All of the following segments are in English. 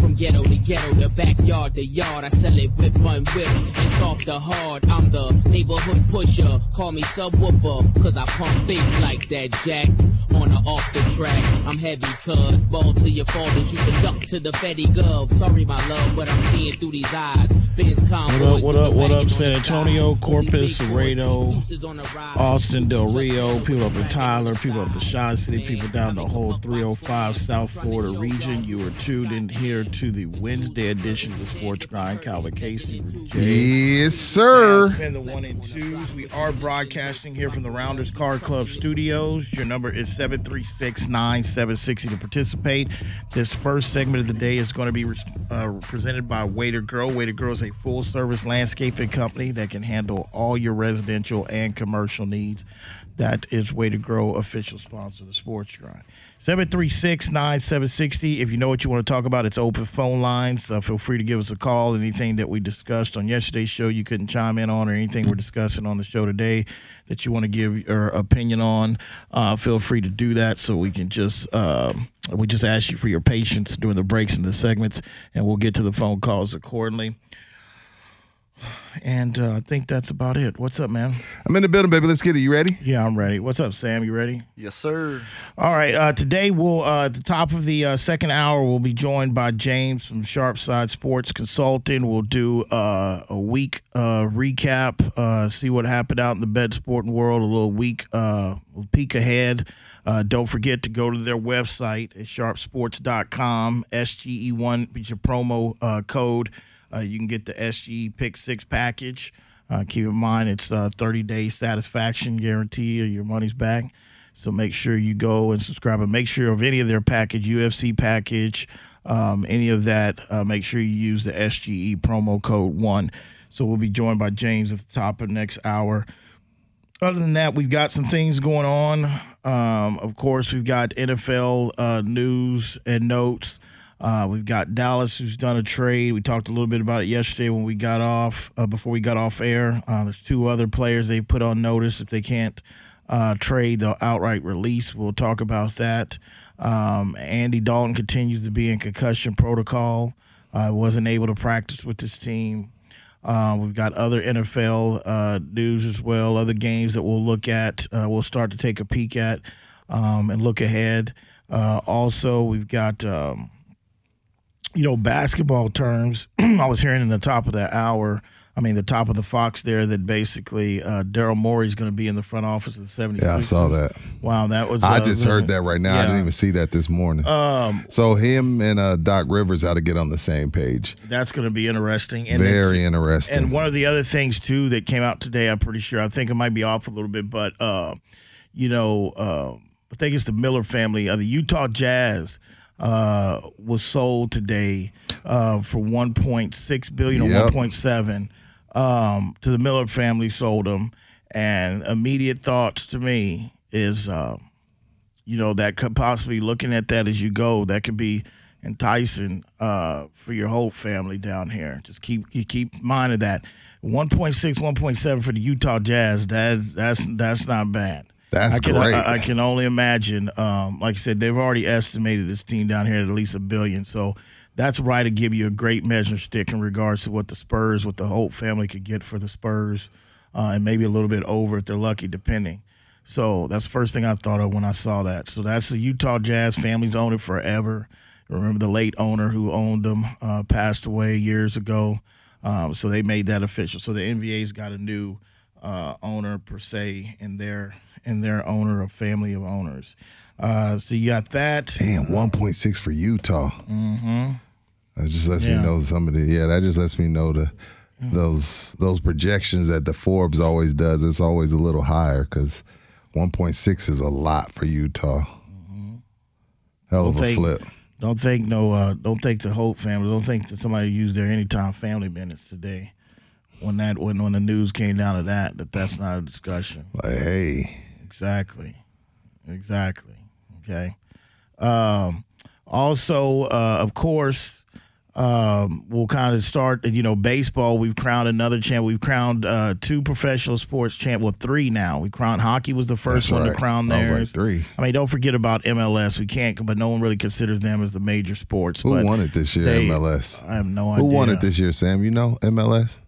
From ghetto to ghetto, the backyard to yard, I sell it whip one whip. It's off the hard. I'm the neighborhood pusher. Call me subwoofer, cause I pump bass like that jack. On or off the track, I'm heavy cuz. Ball to your fathers, you can duck to the fatty gov. Sorry, my love, but I'm seeing through these eyes. What up, what up, what up, San Antonio. Corpus, Laredo, pieces on the ride. Austin, Del Rio, people up in Tyler, people up in Shaw City, people down the whole 305 South Florida region. You are tuned in here to the Wednesday edition of the Sports Grind. Calvin Casey, Yes, sir. Been the one and twos. We are broadcasting here from the Rounders Card Club studios. Your number is 736-9760 to participate. This first segment of the day is going to be uh, presented by Way to Grow. Way to Grow is a full-service landscaping company that can handle all your residential and commercial needs. That is Way to Grow, official sponsor of the Sports Grind. 736-9760. If you know what you want to talk about, it's open phone lines. Uh, feel free to give us a call. Anything that we discussed on yesterday's show you couldn't chime in on or anything we're discussing on the show today that you want to give your opinion on, uh, feel free to do that so we can just um, we just ask you for your patience during the breaks and the segments and we'll get to the phone calls accordingly. And uh, I think that's about it. What's up, man? I'm in the building, baby. Let's get it. You ready? Yeah, I'm ready. What's up, Sam? You ready? Yes, sir. All right. Uh, today, we'll uh, at the top of the uh, second hour, we'll be joined by James from Sharpside Sports Consulting. We'll do uh, a week uh, recap, uh, see what happened out in the bed sporting world. A little week, uh, we'll peek ahead. Uh, don't forget to go to their website at sharpsports.com. SGE1 is your promo uh, code. Uh, you can get the SGE Pick Six package. Uh, keep in mind, it's a 30 day satisfaction guarantee or your money's back. So make sure you go and subscribe and make sure of any of their package, UFC package, um, any of that, uh, make sure you use the SGE promo code one. So we'll be joined by James at the top of next hour. Other than that, we've got some things going on. Um, of course, we've got NFL uh, news and notes. Uh, we've got Dallas, who's done a trade. We talked a little bit about it yesterday when we got off, uh, before we got off air. Uh, there's two other players they put on notice if they can't uh, trade, they'll outright release. We'll talk about that. Um, Andy Dalton continues to be in concussion protocol. Uh, wasn't able to practice with this team. Uh, we've got other NFL news as well, other games that we'll look at. We'll start to take a peek at um, and look ahead. Also, we've got, um, you know, basketball terms. I was hearing in the top of the hour, I mean, the top of the Fox there, that basically uh, Daryl Morey is going to be in the front office of the 76ers. Yeah, I saw that. Wow, that was. I uh, just heard that right now. I didn't even see that this morning. Um, so him and uh, Doc Rivers ought to get on the same page. that's going to be interesting. And Very t- interesting. And one of the other things too that came out today, I'm pretty sure. I think it might be off a little bit, but uh, you know, uh, I think it's the Miller family. Uh, the Utah Jazz uh, was sold today uh, for 1.6 billion Yep. or 1.7 um, to the Miller family. Sold them, and immediate thoughts to me is. Uh, you know that could possibly looking at that as you go that could be enticing uh, for your Holt family down here just keep you keep mind of that 1.6 1.7 for the utah jazz that that's that's not bad That's I can, great. I, I can only imagine um, like i said they've already estimated this team down here at at least a billion so that's right to give you a great measure stick in regards to what the spurs what the Holt family could get for the spurs uh, and maybe a little bit over if they're lucky depending so that's the first thing I thought of when I saw that. So that's the Utah Jazz. Family's owned it forever. Remember the late owner who owned them uh, passed away years ago. Um, so they made that official. So the NBA's got a new uh, owner per se in their and their owner, a family of owners. Uh, so you got that. Damn, 1.6 for Utah. Mm-hmm. That just lets Yeah. me know somebody. Yeah, that just lets me know the those those projections that the Forbes always does. It's always a little higher because 1.6 is a lot for Utah. Hell of Don't a take- flip. Don't think no. Uh, don't think the Holt family. Don't think that somebody used their anytime family minutes today. When that when when the news came down to that, that that's not a discussion. Like, hey, Exactly. Exactly. Okay. Um, also, uh, of course, um, we'll kind of start. You know, baseball. We've crowned another champ. We've crowned uh, two professional sports champ. Well, three now. We crowned hockey was the first That's one to right. crown I like three. I mean, don't forget about MLS. We can't, but no one really considers them as the major sports. who but won it this year? they- MLS. I have no Who idea. Who won it this year, Sam? You know MLS.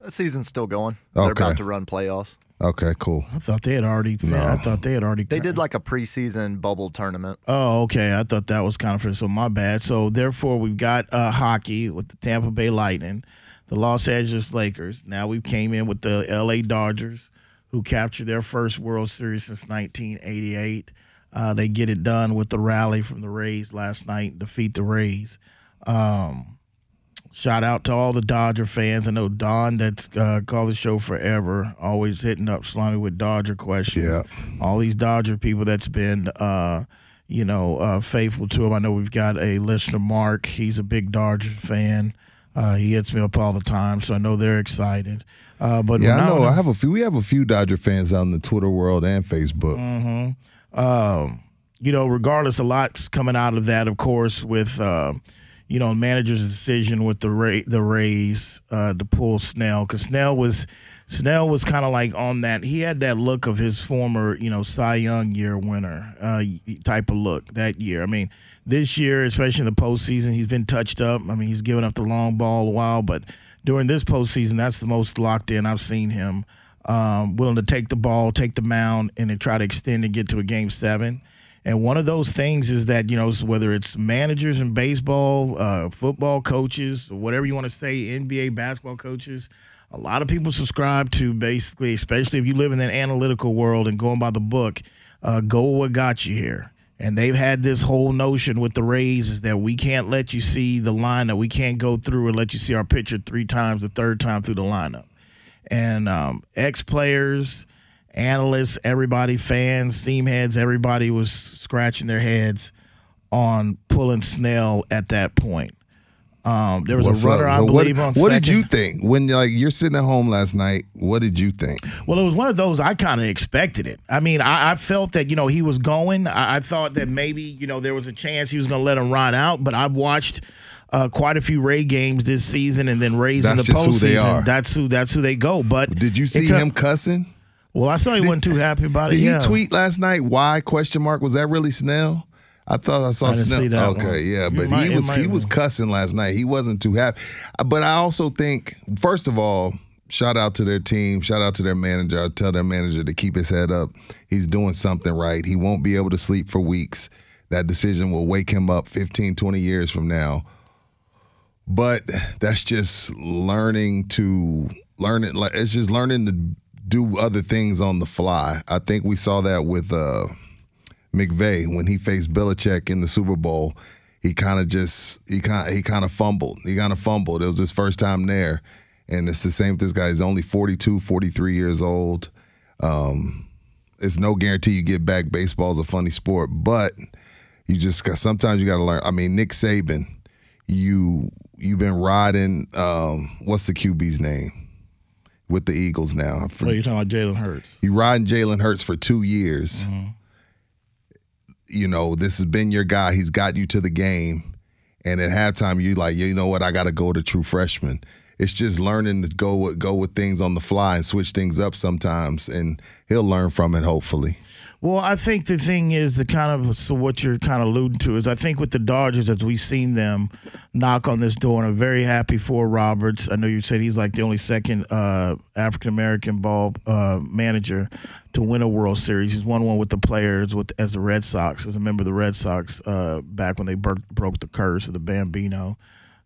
The season's still going. They're about to run playoffs. Okay, cool. I thought they had already. I thought they had already. They did like a preseason bubble tournament. Oh, okay. I thought that was kind of for so my bad. So therefore, we've got uh, hockey with the Tampa Bay Lightning, the Los Angeles Lakers. Now we came in with the L.A. Dodgers, who captured their first World Series since 1988. Uh, they get it done with the rally from the Rays last night, defeat the Rays. Um, shout out to all the Dodger fans. I know Don, that's uh, called the show forever, always hitting up Slimy with Dodger questions. Yeah. All these Dodger people that's been, uh, you know, uh, faithful to him. I know we've got a listener, Mark. He's a big Dodger fan. Uh, he hits me up all the time, so I know they're excited. Uh, but Yeah, I know. I have a few. We have a few Dodger fans out in the Twitter world and Facebook. um, you know, regardless, a lot's coming out of that, of course, with uh, you know, manager's decision with the Ray, the Rays uh, to pull Snell because Snell was Snell was kind of like on that. He had that look of his former, you know, Cy Young year winner uh, type of look that year. I mean, this year, especially in the postseason, he's been touched up. I mean, he's given up the long ball a while, but during this postseason, that's the most locked in I've seen him. Um, willing to take the ball, take the mound, and then try to extend and get to a game seven. And one of those things is that, you know, whether it's managers in baseball, uh, football coaches, whatever you want to say, NBA basketball coaches, a lot of people subscribe to basically, especially if you live in that analytical world and going by the book, uh, go what got you here. And they've had this whole notion with the Rays is that we can't let you see the lineup. We can't go through and let you see our pitcher three times, the third time through the lineup. And um, ex players, analysts, everybody, fans, team heads, everybody was scratching their heads on pulling Snell at that point. Um, there was What's a runner, up? I So believe, what, on What second. did you think when like you're sitting at home last night? What did you think? Well, it was one of those I kind of expected it. I mean, I, I felt that you know he was going. I, I thought that maybe you know there was a chance he was going to let him ride out. But I've watched uh, quite a few Ray games this season, and then Rays in the who postseason. are. That's who. That's who they go. But Did you see him cussing? Well, I saw he wasn't too happy about it. Did yeah. he tweet last night? Why? Question mark. Was that really Snell? I thought I saw I Snell. see that okay, one. yeah, but might- he was he was cussing last night. He wasn't too happy. Uh, but I also think, first of all, shout out to their team. Shout out to their manager. I tell their manager to keep his head up. He's doing something right. He won't be able to sleep for weeks. That decision will wake him up 15, 20 years from now. But that's just learning to learn it. Like it's just learning to do other things on the fly. I think we saw that with uh, McVay when he faced Belichick in the Super Bowl. He kind of just he kind he kind of fumbled. He kind of fumbled. It was his first time there, and it's the same with this guy. He's only 42, 43 years old. Um, it's no guarantee you get back. Baseball's a funny sport, but you just sometimes you got to learn. I mean, Nick Saban, you you've been riding. Um, what's the QB's name with the Eagles now? Oh, I forget Well, you're talking about Jalen Hurts. you riding Jalen Hurts for two years. You know, this has been your guy. He's got you to the game. And at halftime, you like, you know what? I got to go to true freshman. It's just learning to go with, go with things on the fly and switch things up sometimes, and he'll learn from it. Hopefully, Well, I think the thing is the kind of so what you're kind of alluding to is I think with the Dodgers as we've seen them knock on this door, and I'm very happy for Roberts. I know you said he's like the only second uh, African American ball uh, manager to win a World Series. He's won one with the players with as the Red Sox as a member of the Red Sox uh, back when they broke, broke the curse of the Bambino.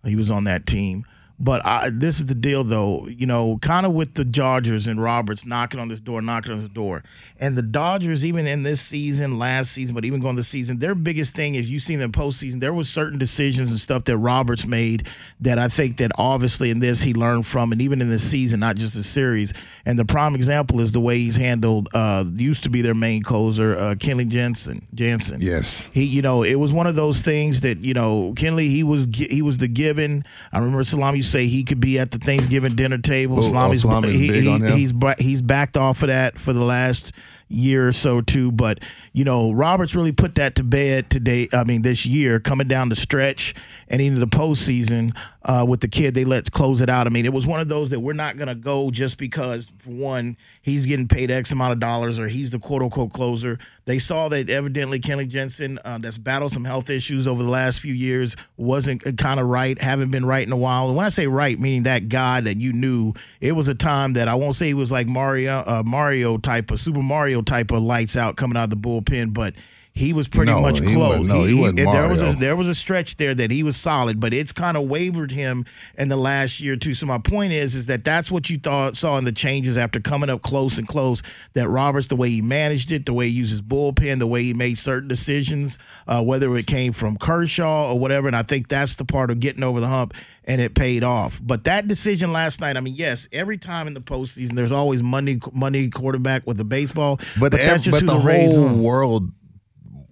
He was on that team. But I, this is the deal, though. You know, kind of with the Dodgers and Roberts knocking on this door, knocking on this door, and the Dodgers, even in this season, last season, but even going this season, their biggest thing, if you've seen them postseason, there was certain decisions and stuff that Roberts made that I think that obviously in this he learned from, and even in this season, not just the series. And the prime example is the way he's handled uh, used to be their main closer, uh, Kenley Jensen. Jansen. Yes. He, you know, it was one of those things that you know, Kenley, he was he was the given. I remember Salami say he could be at the Thanksgiving dinner table. Oh, oh, Salami's, Salami's he, he- he's he's backed off of that for the last year or so too. But you know, Roberts really put that to bed today. I mean, this year coming down the stretch and into the postseason uh, with the kid, they let close it out. I mean, it was one of those that we're not gonna go just because for one he's getting paid X amount of dollars or he's the quote unquote closer. They saw that evidently Kenley Jensen, uh, that's battled some health issues over the last few years, wasn't kind of right, haven't been right in a while. And when I say right, meaning that guy that you knew, it was a time that I won't say he was like Mario, uh, Mario type of Super Mario type of lights out coming out of the bullpen, but he was pretty No, much he close. no, he wasn't there was a there was a stretch there that he was solid, but it's kind of wavered him in the last year or two. So my point is, is that that's what you thought saw in the changes after coming up close and close. That Roberts, the way he managed it, the way he used his bullpen, the way he made certain decisions, uh, whether it came from Kershaw or whatever, and I think that's the part of getting over the hump, and it paid off. But that decision last night, I mean, yes, every time in the postseason, there's always Monday Monday quarterback with the baseball, But, ev- that's just but who the Rays whole world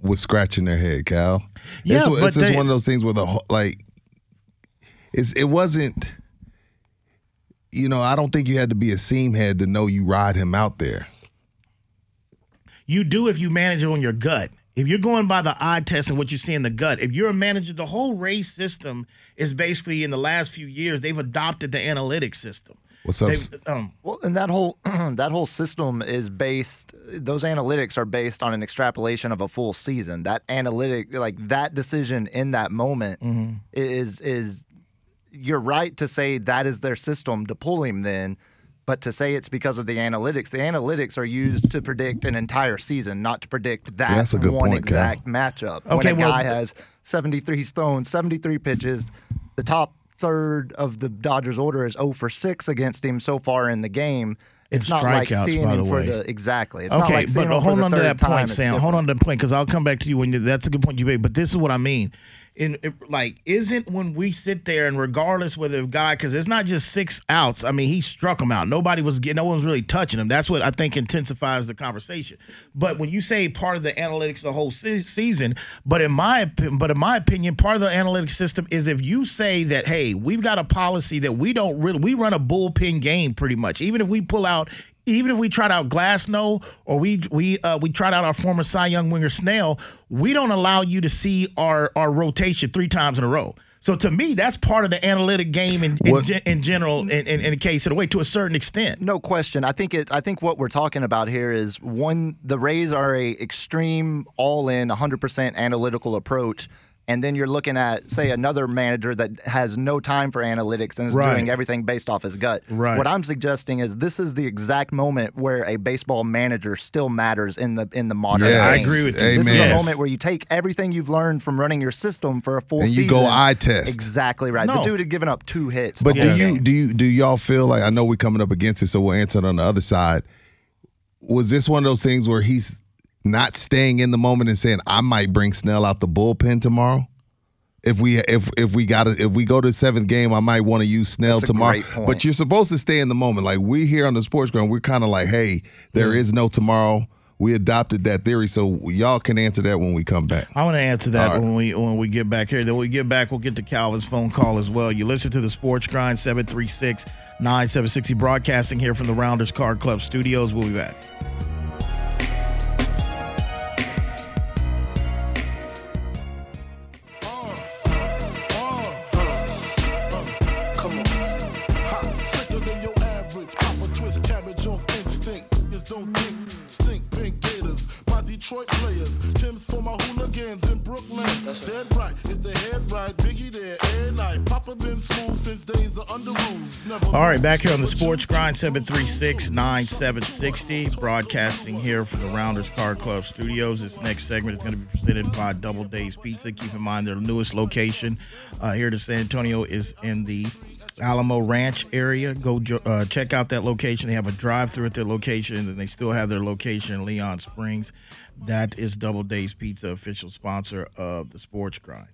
was scratching their head, Cal. Yeah, it's, but it's just they- one of those things where the whole- like, it's it wasn't. You know, I don't think you had to be a seam head to know you ride him out there. You do if you manage it on your gut. If you're going by the eye test and what you see in the gut, if you're a manager, the whole race system is basically in the last few years they've adopted the analytics system. What's up? They've- Um, Well, and that whole that whole system is based. Those analytics are based on an extrapolation of a full season. That analytic, like that decision in that moment, Mm-hmm. is is you're right to say that is their system to pull him then. But to say it's because of the analytics, the analytics are used to predict an entire season, not to predict that that's a good one point, Cal. exact matchup. Okay, when a well, guy has 73 stones, 73 pitches, the top third of the Dodgers order is 0 for 6 against him so far in the game. It's not like seeing him the for the exactly. It's not okay, like seeing but him hold for the on to that point, Sam. Hold on to that point because I'll come back to you when you, that's a good point you made. But this is what I mean. In it, like, isn't when we sit there and regardless whether guy because it's not just six outs. I mean, he struck him out. Nobody was getting. No one was really touching him. That's what I think intensifies the conversation. But when you say part of the analytics the whole se- season, but in my but in my opinion, part of the analytics system is if you say that hey, we've got a policy that we don't really we run a bullpen game pretty much. Even if we pull out even if we tried out Glasnow or we we uh, we tried out our former Cy Young winger Snell, we don't allow you to see our our rotation three times in a row. So to me, that's part of the analytic game in in, gen- in general, in, in, in the case of the way, to a certain extent. No question. I think it. I think what we're talking about here is one. The Rays are a extreme, all in, 100% analytical approach, and then you're looking at, say, another manager that has no time for analytics and is Right. doing everything based off his gut. Right. What I'm suggesting is this is the exact moment where a baseball manager still matters in the in the modern. Yes. game. I agree with you. This is a moment where you take everything you've learned from running your system for a full And season. you go eye test. Exactly right. No. The dude had given up two hits. But do you game. do you do y'all feel like I know we're coming up against it, so we'll answer it on the other side. Was this one of those things where he's not staying in the moment and saying, I might bring Snell out the bullpen tomorrow? If we if if we got if we go to the seventh game, I might want to use Snell That's a tomorrow. great point. But you're supposed to stay in the moment. Like we here on the sports ground, we're kind of like, hey, there is no tomorrow. We adopted that theory, so y'all can answer that when we come back. I want to answer that All right. when we when we get back here. Then when we get back, we'll get to Calvin's phone call as well. You listen to the Sports Grind 736 9760 broadcasting here from the Rounders Card Club studios. We'll be back. Detroit players. Tim's for my hooligans in Brooklyn. Dead right. If the head right, Biggie there every night. Papa been school since days of under rules. Never All right, back here on the Sports Grind 736 9760, broadcasting here from the Rounders Card Club studios. This next segment is going to be presented by Double Days Pizza. Keep in mind their newest location uh, here to San Antonio is in the Alamo Ranch area. Go uh, check out that location. They have a drive-through at their location, and they still have their location in Leon Springs. That is Double Days Pizza, official sponsor of the Sports Grind.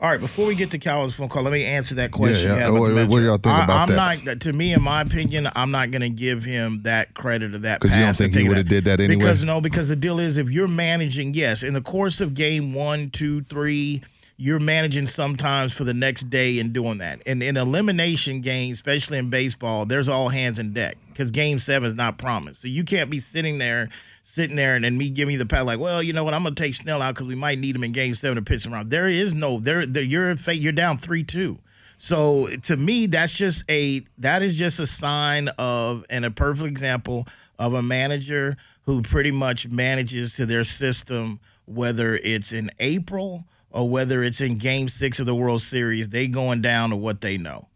All right, before we get to Calvin's phone call, let me answer that question. yeah. about What- do y'all think I, about I'm that? not. To me, in my opinion, I'm not going to give him that credit or that because you don't think he would've did that anyway? Because no, because the deal is, if you're managing, yes, in the course of game one, two, three, you're managing sometimes for the next day and doing that. And in elimination games, especially in baseball, there's all hands in deck because game seven is not promised. So you can't be sitting there, sitting there, and then me giving you the pat like, well, you know what, I'm gonna take Snell out because we might need him in game seven to pitch him around. There is no there. there you're you're down three two. So to me, that's just a that is just a sign of and a perfect example of a manager who pretty much manages to their system, whether it's in April or whether it's in Game Six of the World Series. They going down to what they know.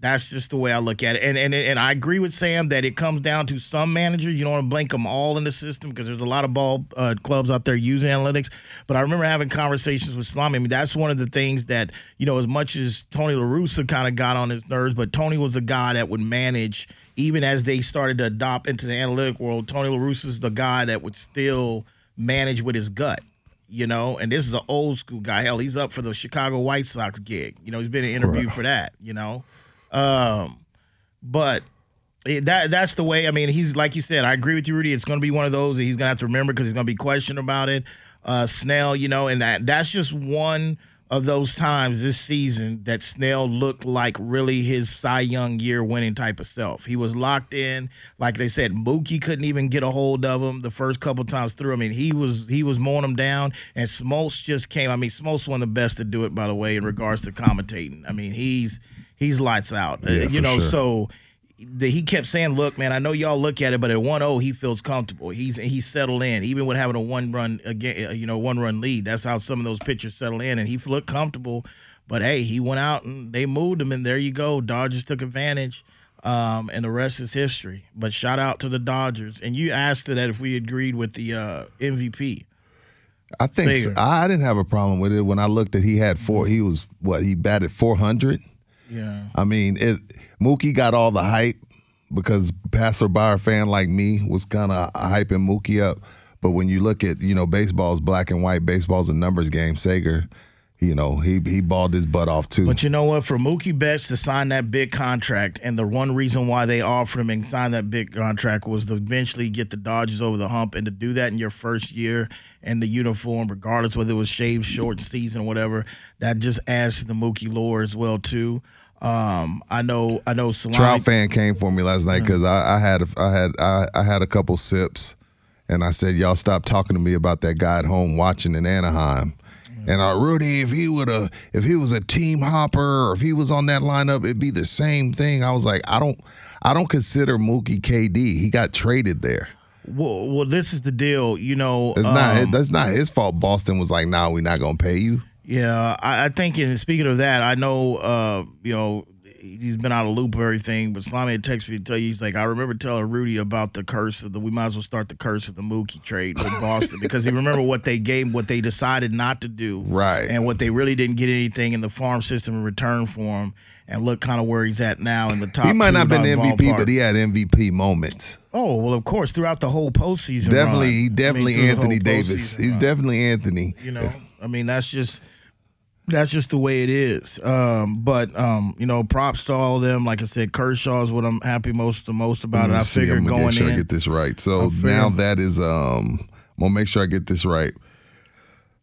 That's just the way I look at it. And and and I agree with Sam that it comes down to some managers. You don't want to blink them all in the system because there's a lot of ball uh, clubs out there using analytics. But I remember having conversations with Salami. I mean, that's one of the things that you know, as much as Tony La Russa kind of got on his nerves, but Tony was a guy that would manage even as they started to adopt into the analytic world. Tony La Russa is the guy that would still manage with his gut you know, and this is an old school guy. Hell, he's up for the Chicago White Sox gig. You know, he's been interviewed for that. You know, um, but it- that that's the way. I mean, he's like you said. I agree with you, Rudy. It's going to be one of those that he's going to have to remember because he's going to be questioned about it. Uh, Snell, you know, and that that's just one of those times this season that Snell looked like really his Cy Young year winning type of self. He was locked in, like they said. Mookie couldn't even get a hold of him the first couple times through. I mean, he was he was mowing him down, and Smoltz just came. I mean, Smoltz one of the best to do it, by the way, in regards to commentating. I mean, he's he's lights out. Uh, you for know, sure. so the, he kept saying, "Look, man, I know y'all look at it, but at 1-0, he feels comfortable. He's he's settled in, even with having a one run again, uh, you know, one run lead. That's how some of those pitchers settle in, and he looked comfortable. But hey, he went out and they moved him, and there you go. Dodgers took advantage, um, and the rest is history. But shout out to the Dodgers. And you asked that if we agreed with the uh, MVP. I think so. I didn't have a problem with it when I looked at he had four. He was what he batted four hundred. Yeah. I mean, it. Mookie got all the hype because passerby fan like me was kind of hyping Mookie up. But when you look at you know baseball's black and white, baseball's a numbers game. Seager, you know he he balled his butt off too. But you know what? For Mookie Betts to sign that big contract, and the one reason why they offered him and signed that big contract was to eventually get the Dodgers over the hump, and to do that in your first year in the uniform, regardless whether it was shaved short season or whatever, that just adds to the Mookie lore as well too. Um, I know, I know. Salami, Trout fan came for me last night because I, I had a- I had I, I had a couple sips, and I said, "Y'all stop talking to me about that guy at home watching in Anaheim." And uh, Rudy, if he would have, if he was a team hopper, or if he was on that lineup, it'd be the same thing. I was like, I don't, I don't consider Mookie KD. He got traded there. Well, well, this is the deal. You know, It's not. um, That's not his fault. Boston was like, "Nah, we're not gonna pay you." Yeah, I, I think. And speaking of that, I know, uh, you know, he's been out of loop or everything. But Slimy had texted me to tell you, he's like, I remember telling Rudy about the curse of the. We might as well start the curse of the Mookie trade with Boston because he remember what they gave, what they decided not to do, Right. and what they really didn't get anything in the farm system in return for him. And look, kind of where he's at now in the top. He might two not have been MVP, ballpark. but he had MVP moments. Oh well, of course, throughout the whole postseason. Definitely, run. I he mean, definitely Anthony Davis. He's run. definitely Anthony. You know, I mean, that's just that's just the way it is. Um, but um, you know, props to all of them. Like I said, Kershaw is what I'm happy most the most about. It. I see, figured I'm going make sure I get this right. So now that is um I'm gonna make sure I get this right.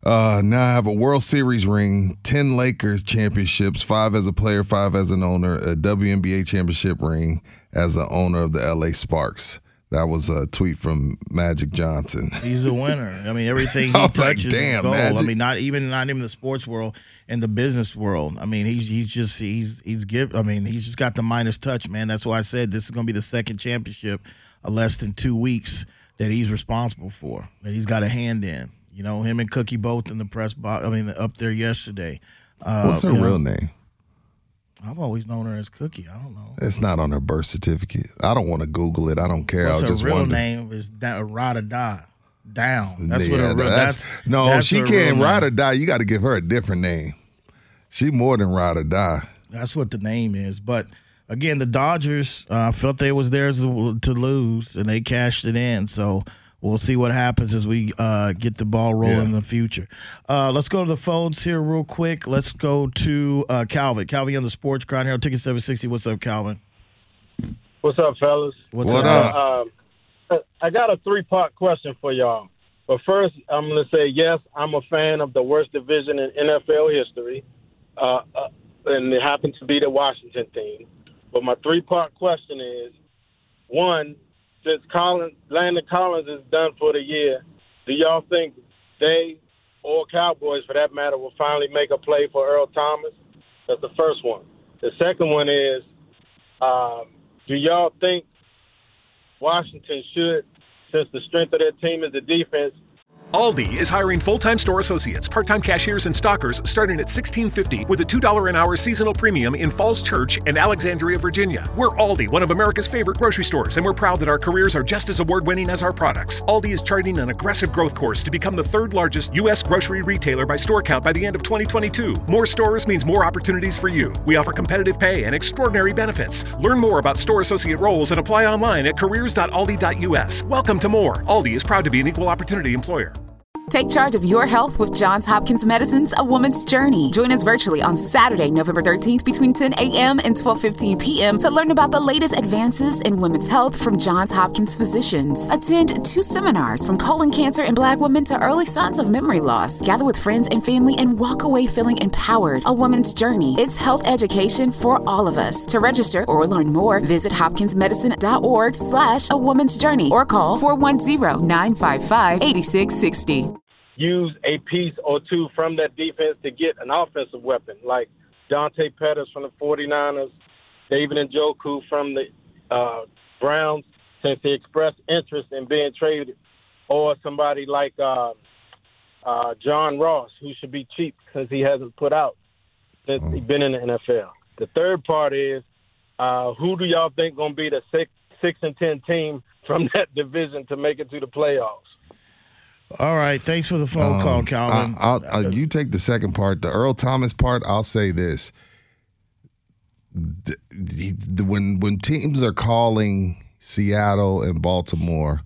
Uh now I have a World Series ring, 10 Lakers championships, five as a player, five as an owner, a WNBA championship ring as the owner of the LA Sparks. That was a tweet from Magic Johnson. He's a winner. I mean, everything he was like, touches damn, gold. I mean, not even not even the sports world and the business world. I mean, he's he's just he's he's give. I mean, he's just got the Midas touch, man. That's why I said this is going to be the second championship of less than two weeks that he's responsible for. That he's got a hand in. You know, him and Cookie both in the press box. I mean, up there yesterday. Uh, What's her you know, real name? I've always known her as Cookie. I don't know. It's not on her birth certificate. I don't want to Google it. I don't care. What's I her just real name? Is da- Rada Da. Down. That's what her real. that's- That's, no, that's she her can't real ride or die. You got to give her a different name. She more than ride or die. That's what the name is. But again, the Dodgers uh, felt they was theirs to, to lose, and they cashed it in. So we'll see what happens as we uh, get the ball rolling Yeah. in the future. Uh, let's go to the phones here real quick. Let's go to uh, Calvin. Calvin on the Sports Grind here on Ticket 760. What's up, Calvin? What's up, fellas? What's What up? up? Um, I got a three part question for y'all. But first, I'm going to say yes, I'm a fan of the worst division in NFL history, uh, uh, and it happens to be the Washington team. But my three part question is one, since Collins, Landon Collins is done for the year, do y'all think they or Cowboys, for that matter, will finally make a play for Earl Thomas? That's the first one. The second one is, um, do y'all think Washington should, since the strength of their team is the defense, Aldi is hiring full-time store associates, part-time cashiers, and stockers starting at $16.50 with a $2 an hour seasonal premium in Falls Church and Alexandria, Virginia. We're Aldi, one of America's favorite grocery stores, and we're proud that our careers are just as award-winning as our products. Aldi is charting an aggressive growth course to become the third largest U.S. grocery retailer by store count by the end of 2022. More stores means more opportunities for you. We offer competitive pay and extraordinary benefits. Learn more about store associate roles and apply online at careers.aldi.us. Welcome to more. Aldi is proud to be an equal opportunity employer. Take charge of your health with Johns Hopkins Medicine's A Woman's Journey. Join us virtually on Saturday, November 13th between 10 a.m. and 12:15 p.m. to learn about the latest advances in women's health from Johns Hopkins physicians. Attend two seminars from colon cancer in black women to early signs of memory loss. Gather with friends and family and walk away feeling empowered. A Woman's Journey. It's health education for all of us. To register or learn more, visit hopkinsmedicine.org slash a woman's journey or call 410-955-8660 use a piece or two from that defense to get an offensive weapon, like Dante Pettis from the 49ers, David and Njoku from the uh, Browns, since they expressed interest in being traded, or somebody like uh, uh, John Ross, who should be cheap because he hasn't put out since he's been in the NFL. The third part is uh, who do y'all think going to be the six, six and ten team from that division to make it to the playoffs? All right. Thanks for the phone call, Um, Calvin. I, I'll, uh, you take the second part, the Earl Thomas part. I'll say this: the- the- when when teams are calling Seattle and Baltimore,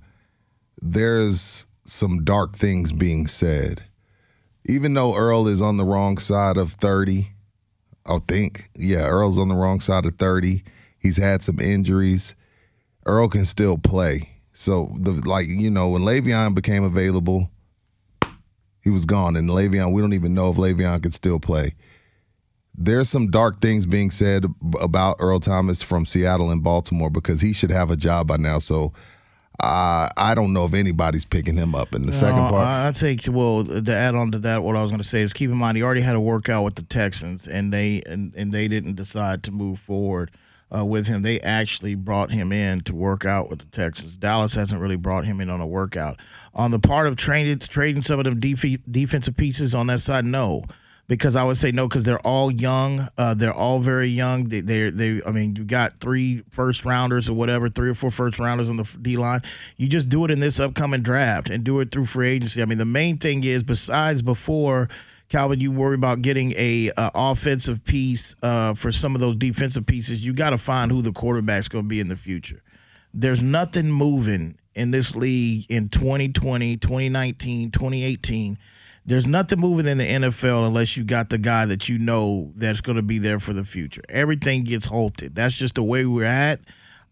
there's some dark things being said. Even though Earl is on the wrong side of thirty, I think, yeah, Earl's on the wrong side of thirty. He's had some injuries. Earl can still play. So the like you know when Le'Veon became available, he was gone. And Le'Veon, we don't even know if Le'Veon could still play. There's some dark things being said about Earl Thomas from Seattle and Baltimore because he should have a job by now. So uh, I don't know if anybody's picking him up. In the second part, I I think well to add on to that, what I was going to say is keep in mind he already had a workout with the Texans, and they and, and they didn't decide to move forward uh, with him. They actually brought him in to work out with the Texans. Dallas hasn't really brought him in on a workout. On the part of trading trading some of them def- defensive pieces on that side, no. Because I would say no, because they're all young. Uh, they're all very young. They, they, they. I mean, you got three first rounders or whatever, three or four first rounders on the D line. You just do it in this upcoming draft and do it through free agency. I mean, the main thing is besides before Calvin, you worry about getting a uh, offensive piece uh, for some of those defensive pieces. You got to find who the quarterback's going to be in the future. There's nothing moving in this league in 2020, 2019, 2018. There's nothing moving in the NFL unless you got the guy that you know that's going to be there for the future. Everything gets halted. That's just the way we're at.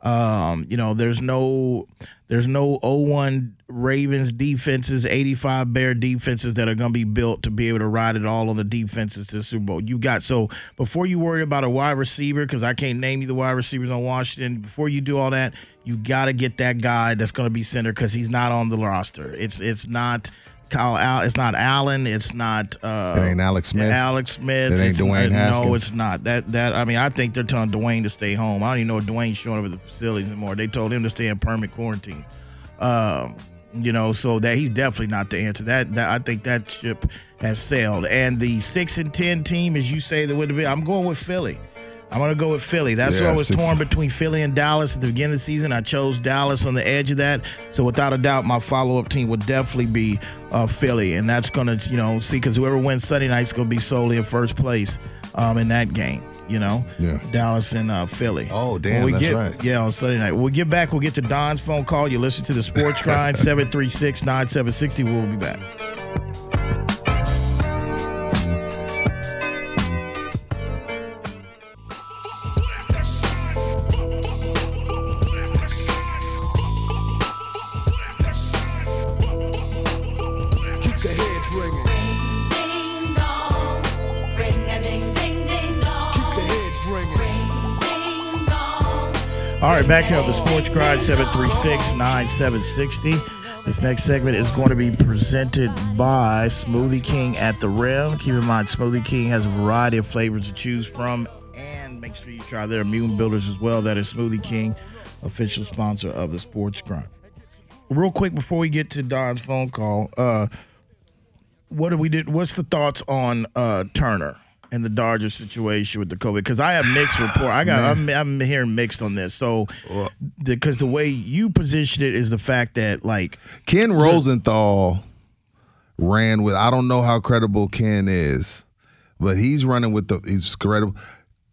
Um, you know, there's no there's no 01 Ravens defenses, 85 Bear defenses that are going to be built to be able to ride it all on the defenses to the Super Bowl. You got so before you worry about a wide receiver because I can't name you the wide receivers on Washington. Before you do all that, you got to get that guy that's going to be center because he's not on the roster. It's it's not. Kyle, Al, it's not Allen. It's not. Uh, It ain't Alex Smith? Alex Smith. It ain't It's Dwayne Haskins? No, it's not. That that. I mean, I think they're telling Dwayne to stay home. I don't even know if Dwayne's showing up at the facilities anymore. They told him to stay in permanent quarantine. Um, you know, so that he's definitely not the answer. That that I think that ship has sailed. And the six and ten team, as you say, that would be. I'm going with Philly. I'm gonna go with Philly. That's Yeah, why I was six- torn between Philly and Dallas at the beginning of the season. I chose Dallas on the edge of that. So without a doubt, my follow-up team would definitely be uh, Philly, and that's gonna you know see because whoever wins Sunday night's gonna be solely in first place um, in that game. You know, Yeah. Dallas and uh, Philly. Oh, damn, When we that's get, right. Yeah, on Sunday night. When we get back, we'll get to Don's phone call. You listen to the Sports Grind 736-9760. We'll be back. All right, back here on the Sports Grind 736-9760. This next segment is going to be presented by Smoothie King at the Rim. Keep in mind, Smoothie King has a variety of flavors to choose from, and make sure you try their immune builders as well. That is Smoothie King, official sponsor of the Sports Grind. Real quick before we get to Don's phone call, uh, what do we did? What's the thoughts on uh, Turner and the Dodgers situation with the COVID? Because I have mixed report. I got I'm, I'm hearing mixed on this. So because the, way you position it is the fact that like Ken Rosenthal ran with. I don't know how credible Ken is, but he's running with the. He's credible.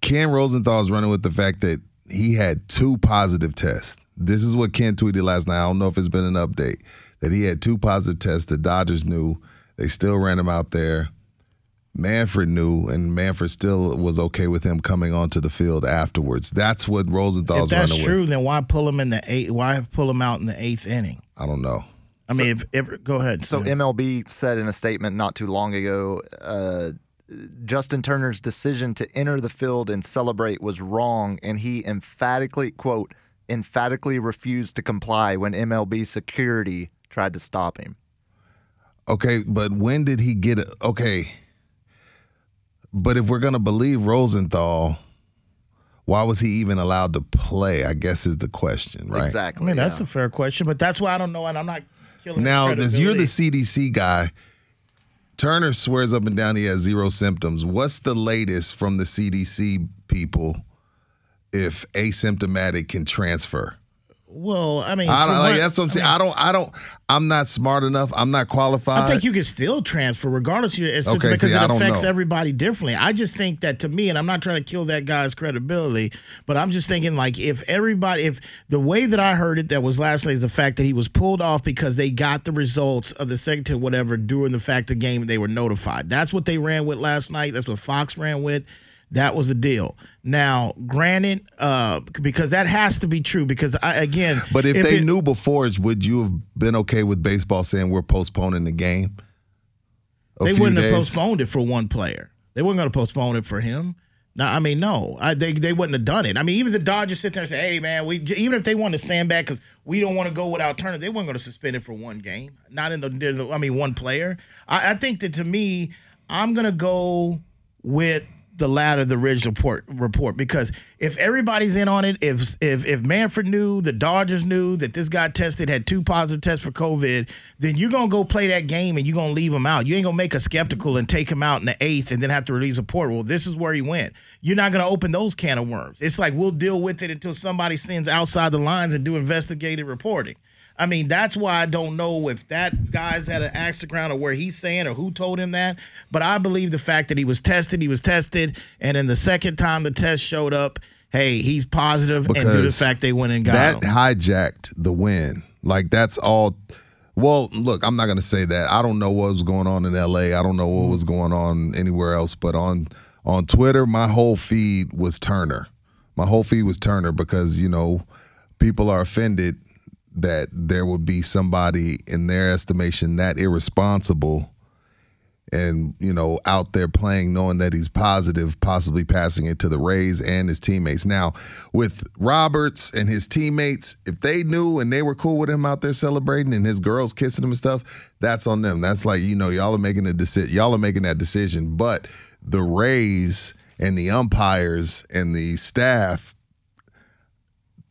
Ken Rosenthal is running with the fact that he had two positive tests. This is what Ken tweeted last night. I don't know if it's been an update that he had two positive tests. The Dodgers knew. They still ran him out there. Manfred knew, and Manfred still was okay with him coming onto the field afterwards. That's what Rosenthal's if that's running true, with. then why pull him in the eight? Why pull him out in the eighth inning? I don't know. I mean, if, if go ahead. So Sid. MLB said in a statement not too long ago, uh, Justin Turner's decision to enter the field and celebrate was wrong, and he emphatically quote emphatically refused to comply when MLB security tried to stop him. Okay, but when did he get it? Okay. But if we're going to believe Rosenthal, why was he even allowed to play? I guess is the question, right? I Exactly. mean, that's yeah. a fair question, but that's why I don't know, and I'm not killing. his Now, as you're the. CDC guy, Turner swears up and down he has zero symptoms. What's the latest from the CDC people if asymptomatic can transfer? Well, I mean, I don't like that's what I'm I saying. mean, I don't I don't I'm not smart enough. I'm not qualified. I think you can still transfer regardless of your Okay, because see, it I affects everybody differently. I just think that to me, and I'm not trying to kill that guy's credibility, but I'm just thinking like if everybody, if the way that I heard it that was last night is the fact that he was pulled off because they got the results of the second to whatever during the fact the game they were notified. That's what they ran with last night. That's what Fox ran with. That was the deal. Now, granted, uh, because that has to be true. Because I again, But if, they it- knew before, would you have been okay with baseball saying we're postponing the game? A they few wouldn't have days? postponed it for one player. They weren't going to postpone it for him. No, I mean, no, I, they they wouldn't have done it. I mean, even the Dodgers sit there and say, "Hey, man, we even if they wanted to sandbag because we don't want to go without Turner, they weren't going to suspend it for one game, not in the. I mean, one player. I, I think that to me, I'm going to go with the latter, the Ridge report, report because if everybody's in on it, if if if Manfred knew, the Dodgers knew that this guy tested had two positive tests for COVID, then you're gonna go play that game and you're gonna leave him out. You ain't gonna make a skeptical and take him out in the eighth and then have to release a report. Well, this is where he went. You're not gonna open those can of worms. It's like we'll deal with it until somebody sends outside the lines and do investigative reporting. I mean, that's why I don't know if that guy's had an axe to ground or where he's saying or who told him that. But I believe the fact that he was tested, he was tested, and then the second time the test showed up, hey, he's positive, and due to the fact they went and got him. that him. hijacked the win. Like that's all. Well, look, I'm not going to say that. I don't know what was going on in L.A. I don't know what was going on anywhere else. But on on Twitter, my whole feed was Turner. My whole feed was Turner because you know people are offended that there would be somebody in their estimation that irresponsible and you know out there playing knowing that he's positive possibly passing it to the Rays and his teammates. Now with Roberts and his teammates if they knew and they were cool with him out there celebrating and his girls kissing him and stuff that's on them. That's like you know y'all are making a decision y'all are making that decision. But the Rays and the umpires and the staff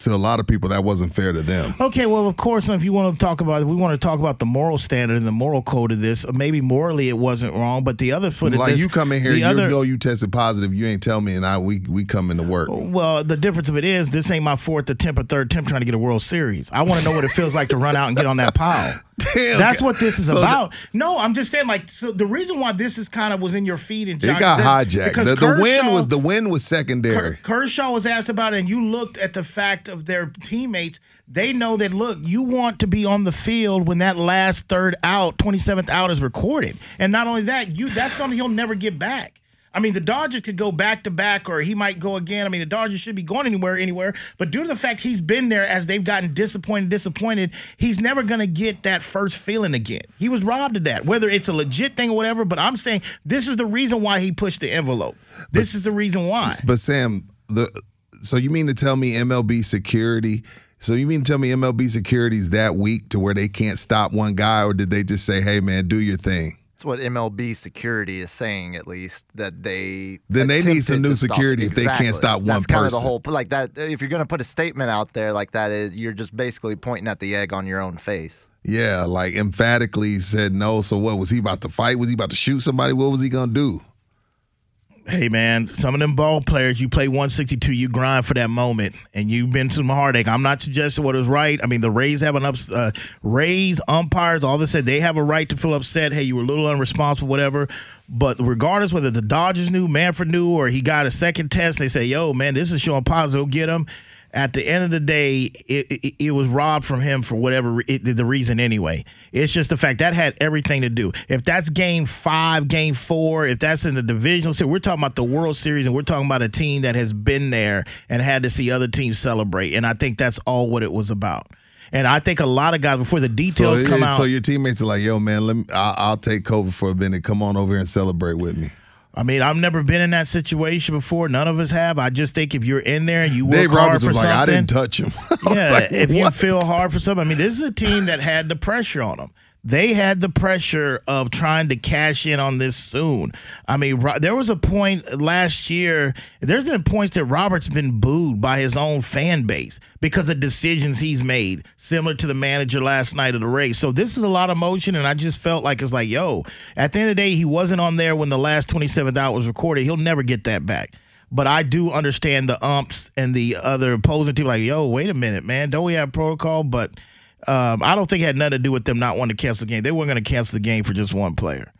to a lot of people that wasn't fair to them. Okay, well, of course, if you want to talk about, it, we want to talk about the moral standard and the moral code of this. Maybe morally it wasn't wrong, but the other foot of Like this, you come in here, you other- know you tested positive, you ain't tell me, and I we we come into work. Well, the difference of it is this ain't my fourth attempt or third attempt trying to get a World Series. I want to know what it feels like to run out and get on that pile. Damn, That's what this is so about. no, I'm just saying, like, so the reason why this is kind of was in your feed and It got hijacked. because The, the win was the win was secondary. Kershaw was asked about it, and you looked at the fact of their teammates. They know that, look, you want to be on the field when that last third out, 27th out is recorded. And not only that, you that's something he'll never get back. I mean, the Dodgers could go back to back, or he might go again. I mean, the Dodgers should be going anywhere, anywhere. But due to the fact he's been there as they've gotten disappointed, disappointed, he's never going to get that first feeling again. He was robbed of that, whether it's a legit thing or whatever. But I'm saying this is the reason why he pushed the envelope. This is the reason why. But Sam, the so you mean to tell me MLB security? So you mean to tell me MLB security's that weak to where they can't stop one guy, or did they just say, "Hey, man, do your thing"? That's what MLB security is saying, at least that they. Then they need some new to stop- security if they can't stop one That's kind of the person. whole like that. If you're going to put a statement out there like that, you're just basically pointing at the egg on your own face. Yeah, like emphatically said no. So what was he about to fight? Was he about to shoot somebody? What was he gonna do? Hey man, some of them ball players, you play 162, you grind for that moment, and you've been some heartache. I'm not suggesting what is right. I mean, the Rays have an ups, uh, Rays umpires, all they said they have a right to feel upset. Hey, you were a little unresponsible, whatever. But regardless whether the Dodgers knew, Manfred knew, or he got a second test, they say, "Yo, man, this is showing positive. Get him." At the end of the day, it, it, it was robbed from him for whatever it, the reason anyway. It's just the fact that had everything to do. If that's game five, game four, if that's in the divisional series, we're talking about the World Series and we're talking about a team that has been there and had to see other teams celebrate. And I think that's all what it was about. And I think a lot of guys before the details so, come out. so your teammates are like, "Yo, man, let me. I'll, I'll take cover for a minute. Come on over here and celebrate with me." I mean, I've never been in that situation before. None of us have. I just think if you're in there and you work Dave hard Roberts for was like, something, "I didn't touch him." Yeah, like, if you feel hard for something, I mean, this is a team that had the pressure on them. They had the pressure of trying to cash in on this soon. I mean, there was a point last year. There's been points that Roberts been booed by his own fan base because of decisions he's made, similar to the manager last night of the race. So this is a lot of motion, and I just felt like it's like, yo, at the end of the day, he wasn't on there when the last 27th out was recorded. He'll never get that back. But I do understand the umps and the other opposing team, like, yo, wait a minute, man, don't we have protocol? But um, I don't think it had nothing to do with them not wanting to cancel the game. They weren't going to cancel the game for just one player.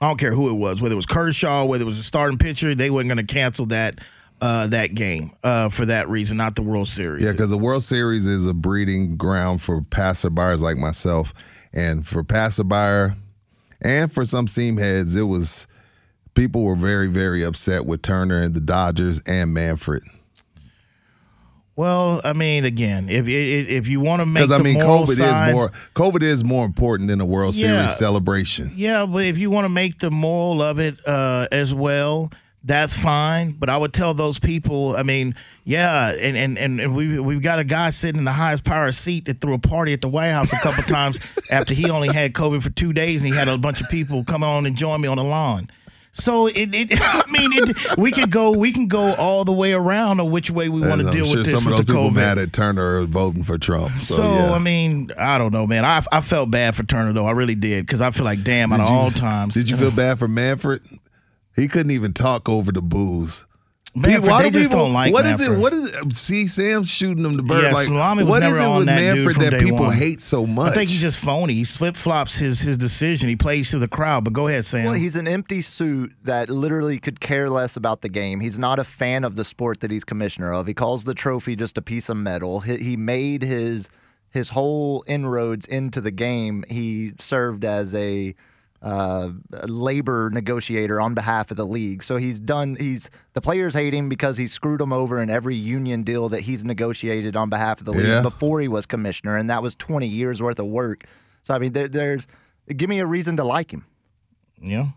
I don't care who it was, whether it was Kershaw, whether it was a starting pitcher, they weren't going to cancel that uh, that game uh, for that reason, not the World Series. Yeah, because the World Series is a breeding ground for passerbyers like myself, and for passerby, and for some seam heads, it was people were very, very upset with Turner and the Dodgers and Manfred. Well, I mean, again, if if, if you want to make Because the I mean, COVID side, is more COVID is more important than a World Yeah. Series celebration. Yeah, but if you want to make the moral of it uh, as well, that's fine. But I would tell those people, I mean, yeah, and and and, and we we've got a guy sitting in the highest power seat that threw a party at the White House a couple times after he only had COVID for two days, and he had a bunch of people come on and join me on the lawn. So it, it I mean, it, we could go, we can go all the way around of which way we want to deal sure with this some of those people COVID. mad at Turner voting for Trump. So, So, yeah. I mean, I don't know, man. I I felt bad for Turner though. I really did because I feel like, damn, out of all times. Did you feel bad for Manfred? He couldn't even talk over the booze. Manfred, Why they do just people- don't like What is it? What is it? See, Sam's shooting them the bird. Yeah, like, Salami was what never is it on with that dude Manfred from that day people one. hate so much? I think he's just phony. He flip flops his his decision. He plays to the crowd. But go ahead, Sam. Well, he's an empty suit that literally could care less about the game. He's not a fan of the sport that he's commissioner of. He calls the trophy just a piece of metal. He, he made his his whole inroads into the game. He served as a uh, labor negotiator on behalf of the league. So he's done. He's the players hate him because he screwed them over in every union deal that he's negotiated on behalf of the league Yeah. before he was commissioner, and that was 20 years worth of work. So I mean, there, there's give me a reason to like him. yeah,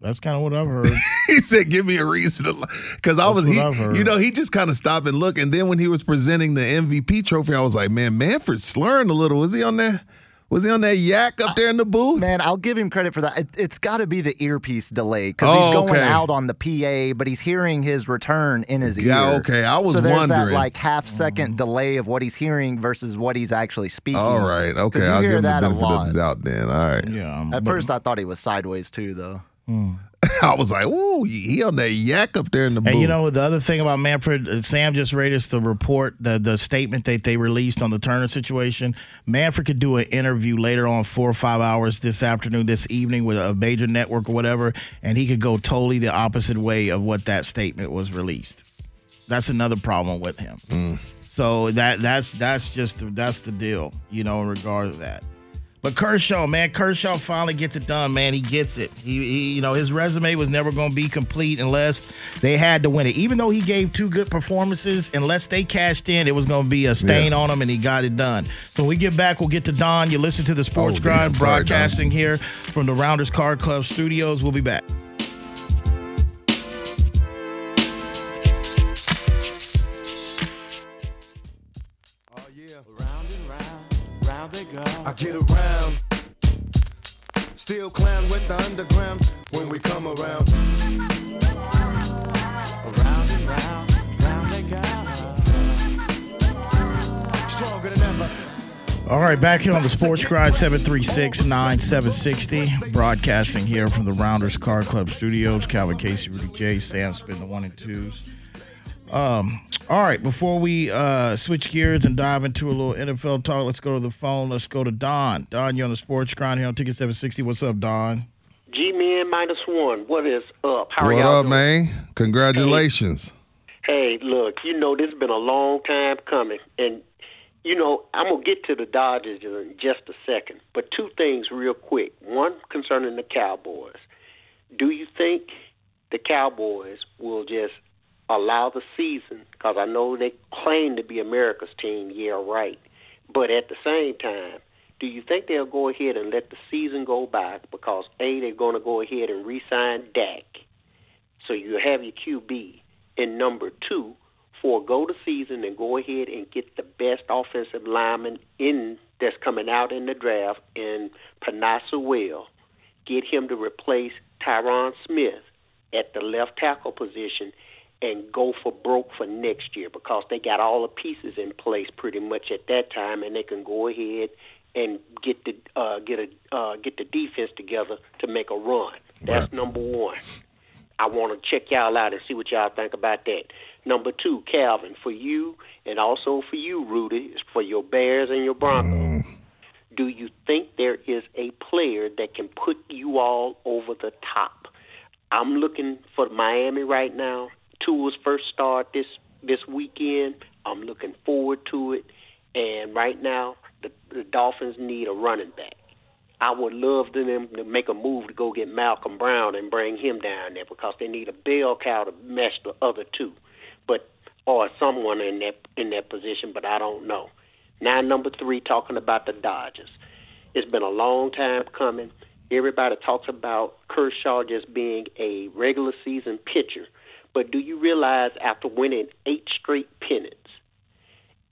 that's kind of what I've heard. he said, "Give me a reason to," because I was he, you know, he just kind of stopped and looked, and then when he was presenting the MVP trophy, I was like, "Man, Manfred's slurring a little. Is he on there? Was he on that yak up there in the booth? Man, I'll give him credit for that. It, it's got to be the earpiece delay because Oh, he's going okay. out on the PA, but he's hearing his return in his Yeah, ear. Yeah, okay. I was so there's wondering. that like half second mm. delay of what he's hearing versus what he's actually speaking. All right. 'Cause Okay. I'll hear give him the that a benefit lot. of the doubt then. All right. Yeah. At but- first, I thought he was sideways too, though. Hmm. I was like, ooh, he on that yak up there in the booth. And you know the other thing about Manfred, uh, Sam just read us the report, the the statement that they released on the Turner situation. Manfred could do an interview later on, four or five hours this afternoon, this evening with a major network or whatever, and he could go totally the opposite way of what that statement was released. That's another problem with him. Mm. So that that's that's just the, that's the deal, you know, in regards to that. But Kershaw, man, Kershaw finally gets it done, man. He gets it. He, he you know, his resume was never going to be complete unless they had to win it. Even though he gave two good performances, unless they cashed in, it was going to be a stain Yeah. on him, and he got it done. So when we get back, we'll get to Don. You listen to the Sports Oh, Grind damn. Sorry, broadcasting here from the Rounders Card Club studios. We'll be back. I get around. Still clown with the underground when we come around. Around and round, round they go. Stronger than ever. All right, back here on the Sports Grind 736 9760. Broadcasting here from the Rounders Card Club Studios. Calvin Casey, Rudy J, Sam Spin, the one and twos. Um, all right, before we uh, switch gears and dive into a little NFL talk, let's go to the phone. Let's go to Don. Don, you're on the Sports Grind here on Ticket 760. What's up, Don? G Man minus one. What is up? How are what y'all up, doing? man? Congratulations. Hey, look, you know this has been a long time coming, and you know I'm gonna get to the Dodgers in just a second. But two things real quick. One concerning the Cowboys. Do you think the Cowboys will just allow the season? Because I know they claim to be America's team. Yeah, right. But at the same time, do you think they'll go ahead and let the season go by? Because a they're going to go ahead and re-sign Dak, so you have your QB. And number two, forego the season and go ahead and get the best offensive lineman in that's coming out in the draft in Penei Sewell. Get him to replace Tyron Smith at the left tackle position and go for broke for next year because they got all the pieces in place pretty much at that time and they can go ahead and get the uh, get a uh, get the defense together to make a run. That's number one. I want to check y'all out and see what y'all think about that. Number two, Calvin, for you and also for you, Rudy, for your Bears and your Broncos. Do you think there is a player that can put you all over the top? I'm looking for Miami right now. Tua's first start this this weekend. I'm looking forward to it. And right now, the, the Dolphins need a running back. I would love them to make a move to go get Malcolm Brown and bring him down there because they need a bell cow to match the other two, but or someone in that in that position. But I don't know. Now, number three, talking about the Dodgers. It's been a long time coming. Everybody talks about Kershaw just being a regular season pitcher, but do you realize after winning eight straight pennants,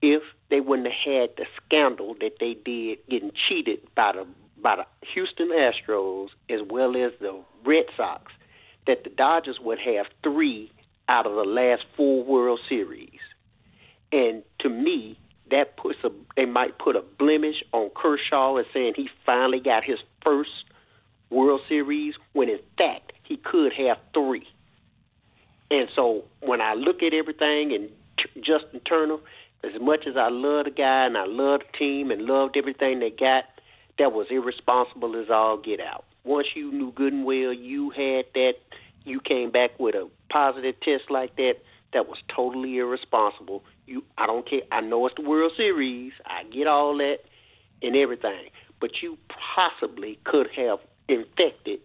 if they wouldn't have had the scandal that they did getting cheated by the by the Houston Astros as well as the Red Sox, that the Dodgers would have three out of the last four World Series. And to me, that puts a they might put a blemish on Kershaw as saying he finally got his first World Series when in fact he could have three. And so when I look at everything and T- Justin Turner, as much as I love the guy and I love the team and loved everything they got, that was irresponsible as all get out. Once you knew good and well you had that, you came back with a positive test like that. That was totally irresponsible. You, I don't care. I know it's the World Series. I get all that and everything, but you possibly could have infected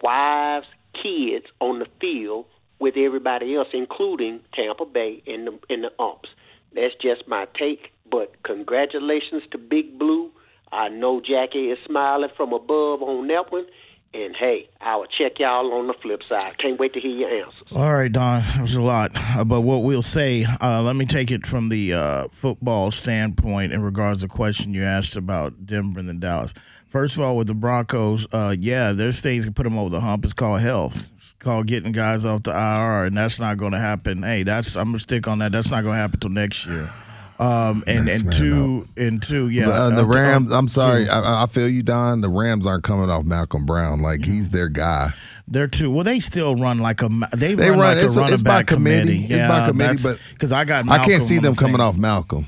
wives, kids on the field with everybody else, including Tampa Bay and the and the umps. That's just my take. But congratulations to Big Blue. I know Jackie is smiling from above on that one, And hey, I will check y'all on the flip side. Can't wait to hear your answers. All right, Don, that was a lot. Uh, but what we'll say, uh, let me take it from the uh, football standpoint in regards to the question you asked about Denver and Dallas. First of all, with the Broncos, uh, yeah, there's things that put them over the hump. It's called health. Called getting guys off the IR, and that's not going to happen. Hey, that's I'm gonna stick on that. That's not going to happen till next year. Um, and and two and two, yeah. Uh, the uh, Rams. um, I'm sorry. I, I feel you, Don. The Rams aren't coming off Malcolm Brown. Like he's their guy. They're two. Well, they still run like a. They, They run, run- like it's- a it's by back committee. It's by committee, but because I got. I can't see them the coming thing. off Malcolm.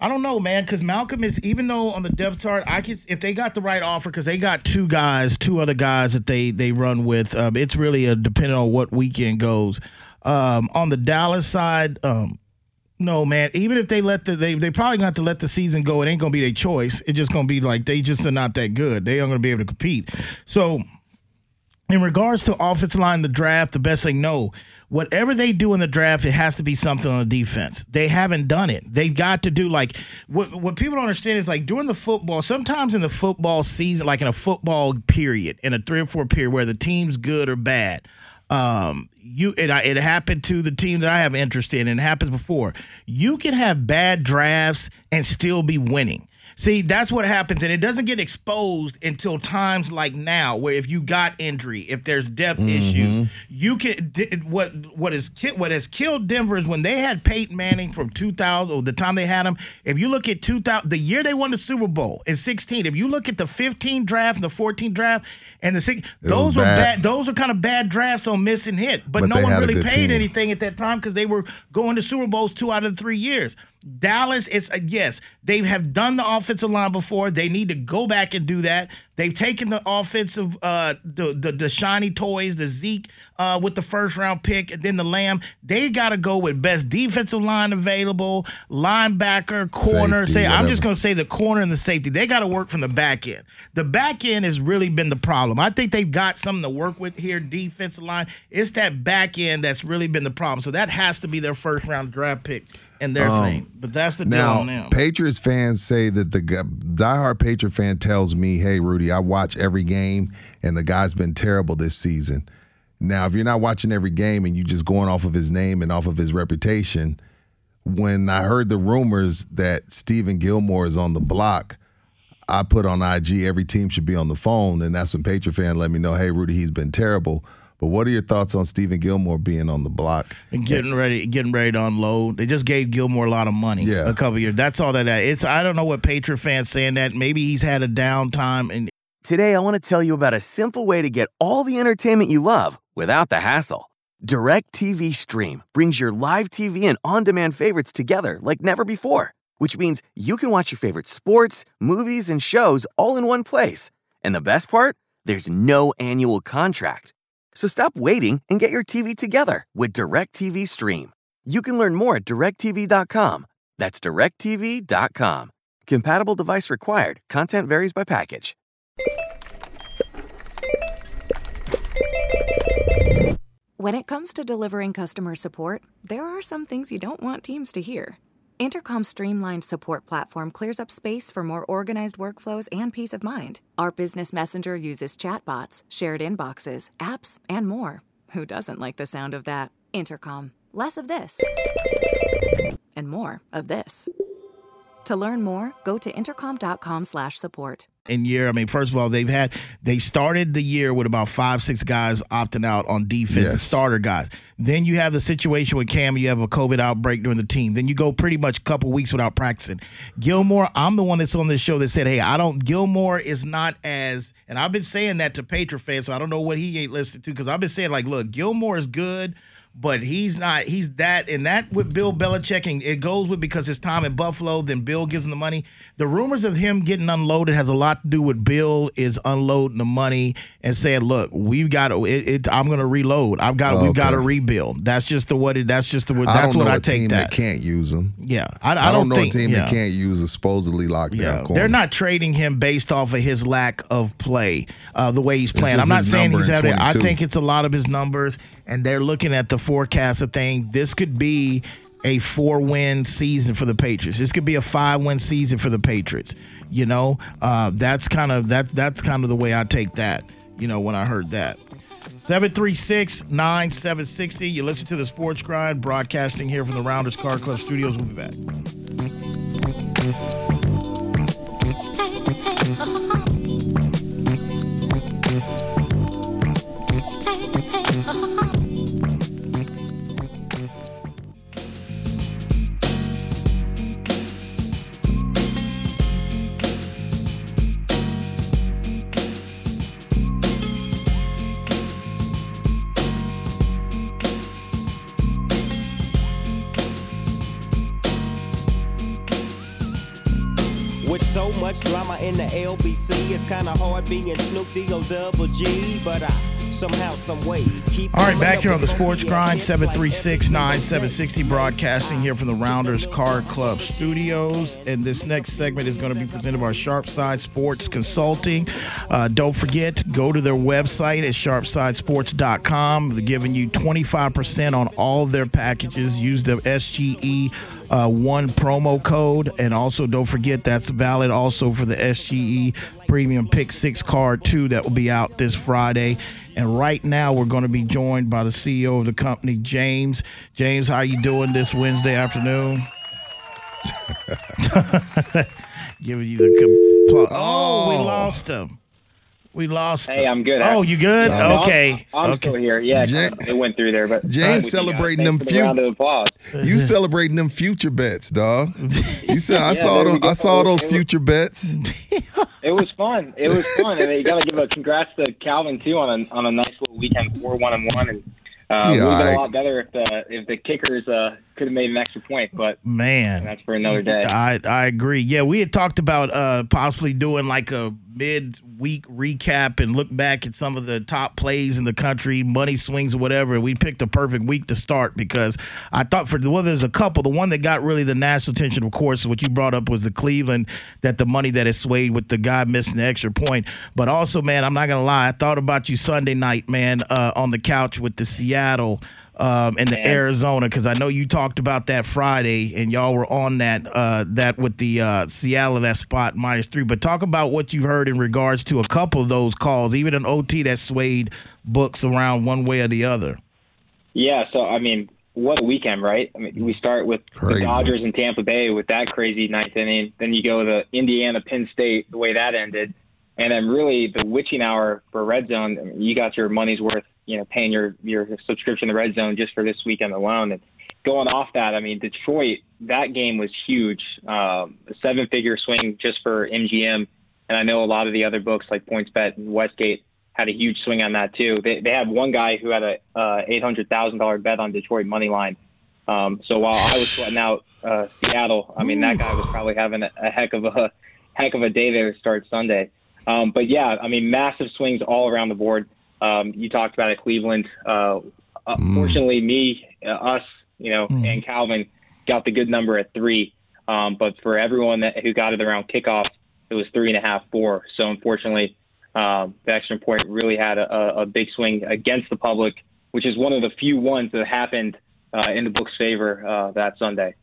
I don't know, man, because Malcolm is even though on the depth chart, I could if they got the right offer because they got two guys, two other guys that they they run with. Um, it's really a depending on what weekend goes. Um, on the Dallas side, um, no, man. Even if they let the they they probably got to let the season go. It ain't gonna be their choice. It's just gonna be like they just are not that good. They aren't gonna be able to compete. So in regards to offensive line, the draft, the best thing, no. Whatever they do in the draft, it has to be something on the defense. They haven't done it. They've got to do like what what people don't understand is like during the football, sometimes in the football season, like in a football period, in a three or four period where the team's good or bad. Um, you it, it happened to the team that I have interest in, and it happens before. You can have bad drafts and still be winning. See, that's what happens, and it doesn't get exposed until times like now, where if you got injury, if there's depth mm-hmm. issues, you can. What what is what has killed Denver is when they had Peyton Manning from 2000, or the time they had him. If you look at 2000, the year they won the Super Bowl in 16, if you look at the 15 draft and the 14 draft and the six, those were bad. bad. Those are kind of bad drafts on missing hit, but, But no one really paid team. anything at that time because they were going to Super Bowls two out of the three years. Dallas, it's a yes. They have done the offensive line before. They need to go back and do that. They've taken the offensive, uh, the the, the shiny toys, the Zeke uh, with the first round pick, and then the Lamb. They got to go with best defensive line available, linebacker, corner. Safety, say I'm just going to say the corner and the safety. They got to work from the back end. The back end has really been the problem. I think they've got something to work with here, defensive line. It's that back end that's really been the problem. So that has to be their first round draft pick, and they're saying. Um, but that's the deal Now, on them. Patriots fans say that the guy- diehard Patriot fan tells me, "Hey, Rudy, I watch every game, and the guy's been terrible this season." Now, if you're not watching every game and you're just going off of his name and off of his reputation, when I heard the rumors that Stephon Gilmore is on the block, I put on IG every team should be on the phone, and that's when Patriot fan let me know, "Hey, Rudy, he's been terrible." But what are your thoughts on Stephon Gilmore being on the block? and getting ready, getting ready to unload. They just gave Gilmore a lot of money. Yeah. a couple years. That's all that. It's. I don't know what Patriot fans saying that. Maybe he's had a downtime, and Today, I want to tell you about a simple way to get all the entertainment you love without the hassle. DirecTV Stream brings your live TV and on demand favorites together like never before, which means you can watch your favorite sports, movies, and shows all in one place. And the best part? There's no annual contract. So stop waiting and get your TV together with DirecTV Stream. You can learn more at directv.com. That's directv.com. Compatible device required. Content varies by package. When it comes to delivering customer support, there are some things you don't want teams to hear. Intercom's streamlined support platform clears up space for more organized workflows and peace of mind. Our business messenger uses chatbots, shared inboxes, apps, and more. Who doesn't like the sound of that? Intercom. Less of this. And more of this. To learn more, go to intercom.com slash support. in year. I mean, first of all, they've had they started the year with about five, six guys opting out on defense, Yes. starter guys. Then you have the situation with Cam. You have a COVID outbreak during the team. Then you go pretty much a couple weeks without practicing. Gilmore, I'm the one that's on this show that said, "Hey, I don't." Gilmore is not as, and I've been saying that to Patriot fans, so I don't know what he ain't listening to because I've been saying like, look, Gilmore is good. But he's not. He's that, and that with Bill Belichick, and it goes with because his time in Buffalo. Then Bill gives him the money. The rumors of him getting unloaded has a lot to do with Bill is unloading the money and saying, "Look, we've got to. It, it, I'm going to reload. I've got. We've got to rebuild. That's just the what. It, that's just the. That's I don't what know I a take team that. that. can't use him. yeah, I, I, I, don't, know think, a team yeah. that can't use a supposedly locked Yeah, down corner. they're not trading him based off of his lack of play, uh, the way he's playing. I'm not saying he's out. I think it's a lot of his numbers, and they're looking at the forecast of thing. This could be a four win season for the Patriots. This could be a five win season for the Patriots. You know, uh, that's kind of that that's kind of the way I take that. you know, when I heard that. 736 9760. You listen to the Sports Grind, broadcasting here from the Rounders Card Club studios. We'll be back. Much drama in the LBC, it's kinda hard being Snoop D-O double G, but I somehow, some way keep. All right, back here on the Sports Grind, hits like 736 9760, broadcasting here from the Rounders Card Club studios. And this next segment is going to be presented by Sharpside Sports Consulting. Uh, don't forget, go to their website at sharpsidesports.com. They're giving you 25% on all their packages. Use the SGE uh, one promo code. And also, don't forget, that's valid also for the SGE Premium Pick Six card, too, that will be out this Friday. And right now, we're going to be joined by the CEO of the company, James. James, how you doing this Wednesday afternoon? Giving you the compl- oh, we Oh. lost him. We lost. Hey. I'm good. Oh, you good? No, I'm- okay. I'm, okay. still here. Yeah, Jay- it went through there, but James celebrating them for the round few- of applause. You celebrating them future bets, dog. You said I Yeah, saw them. I saw those It was- future bets. It was fun. It was fun, and you got to give a congrats to Calvin too on a on a nice little weekend, four one and one, and uh, Yeah, would have been I- a lot better if the if the kickers uh, could have made an extra point, but Man, that's for another day. I I agree. Yeah, we had talked about uh possibly doing like a mid week recap and look back at some of the top plays in the country, money swings or whatever. We picked a perfect week to start because I thought for the well, there's a couple. The one that got really the national attention, of course, what you brought up was the Cleveland that the money that is swayed with the guy missing the extra point. But also, man, I'm not gonna lie, I thought about you Sunday night, man, uh, on the couch with the Seattle um, and the Man. Arizona because I know you talked about that Friday and y'all were on that uh, that with the uh, Seattle that spot minus three. But talk about what you've heard in regards to a couple of those calls, even an OT that swayed books around one way or the other. Yeah, so I mean, what a weekend, right? I mean, we start with Crazy. the Dodgers and Tampa Bay with that crazy ninth inning. Then you go to Indiana, Penn State, the way that ended, and then really the witching hour for Red Zone. I mean, you got your money's worth, you know, paying your your subscription to Red Zone just for this weekend alone. And going off that, I mean, Detroit, that game was huge. Um, a seven-figure swing just for MGM, and I know a lot of the other books like PointsBet and Westgate had a huge swing on that too. They they had one guy who had a uh, eight hundred thousand dollar bet on Detroit money line. Um, so while I was sweating out uh, Seattle, I mean that guy was probably having a, a heck of a heck of a day there to start Sunday. Um, but yeah, I mean massive swings all around the board. Um, you talked about it, Cleveland. Uh, Unfortunately, me, uh, us, you know, and Calvin got the good number at three. Um, but for everyone that who got it around kickoff, it was three and a half, four. So unfortunately, um, the extra point really had a, a, a big swing against the public, which is one of the few ones that happened uh, in the book's favor uh, that Sunday.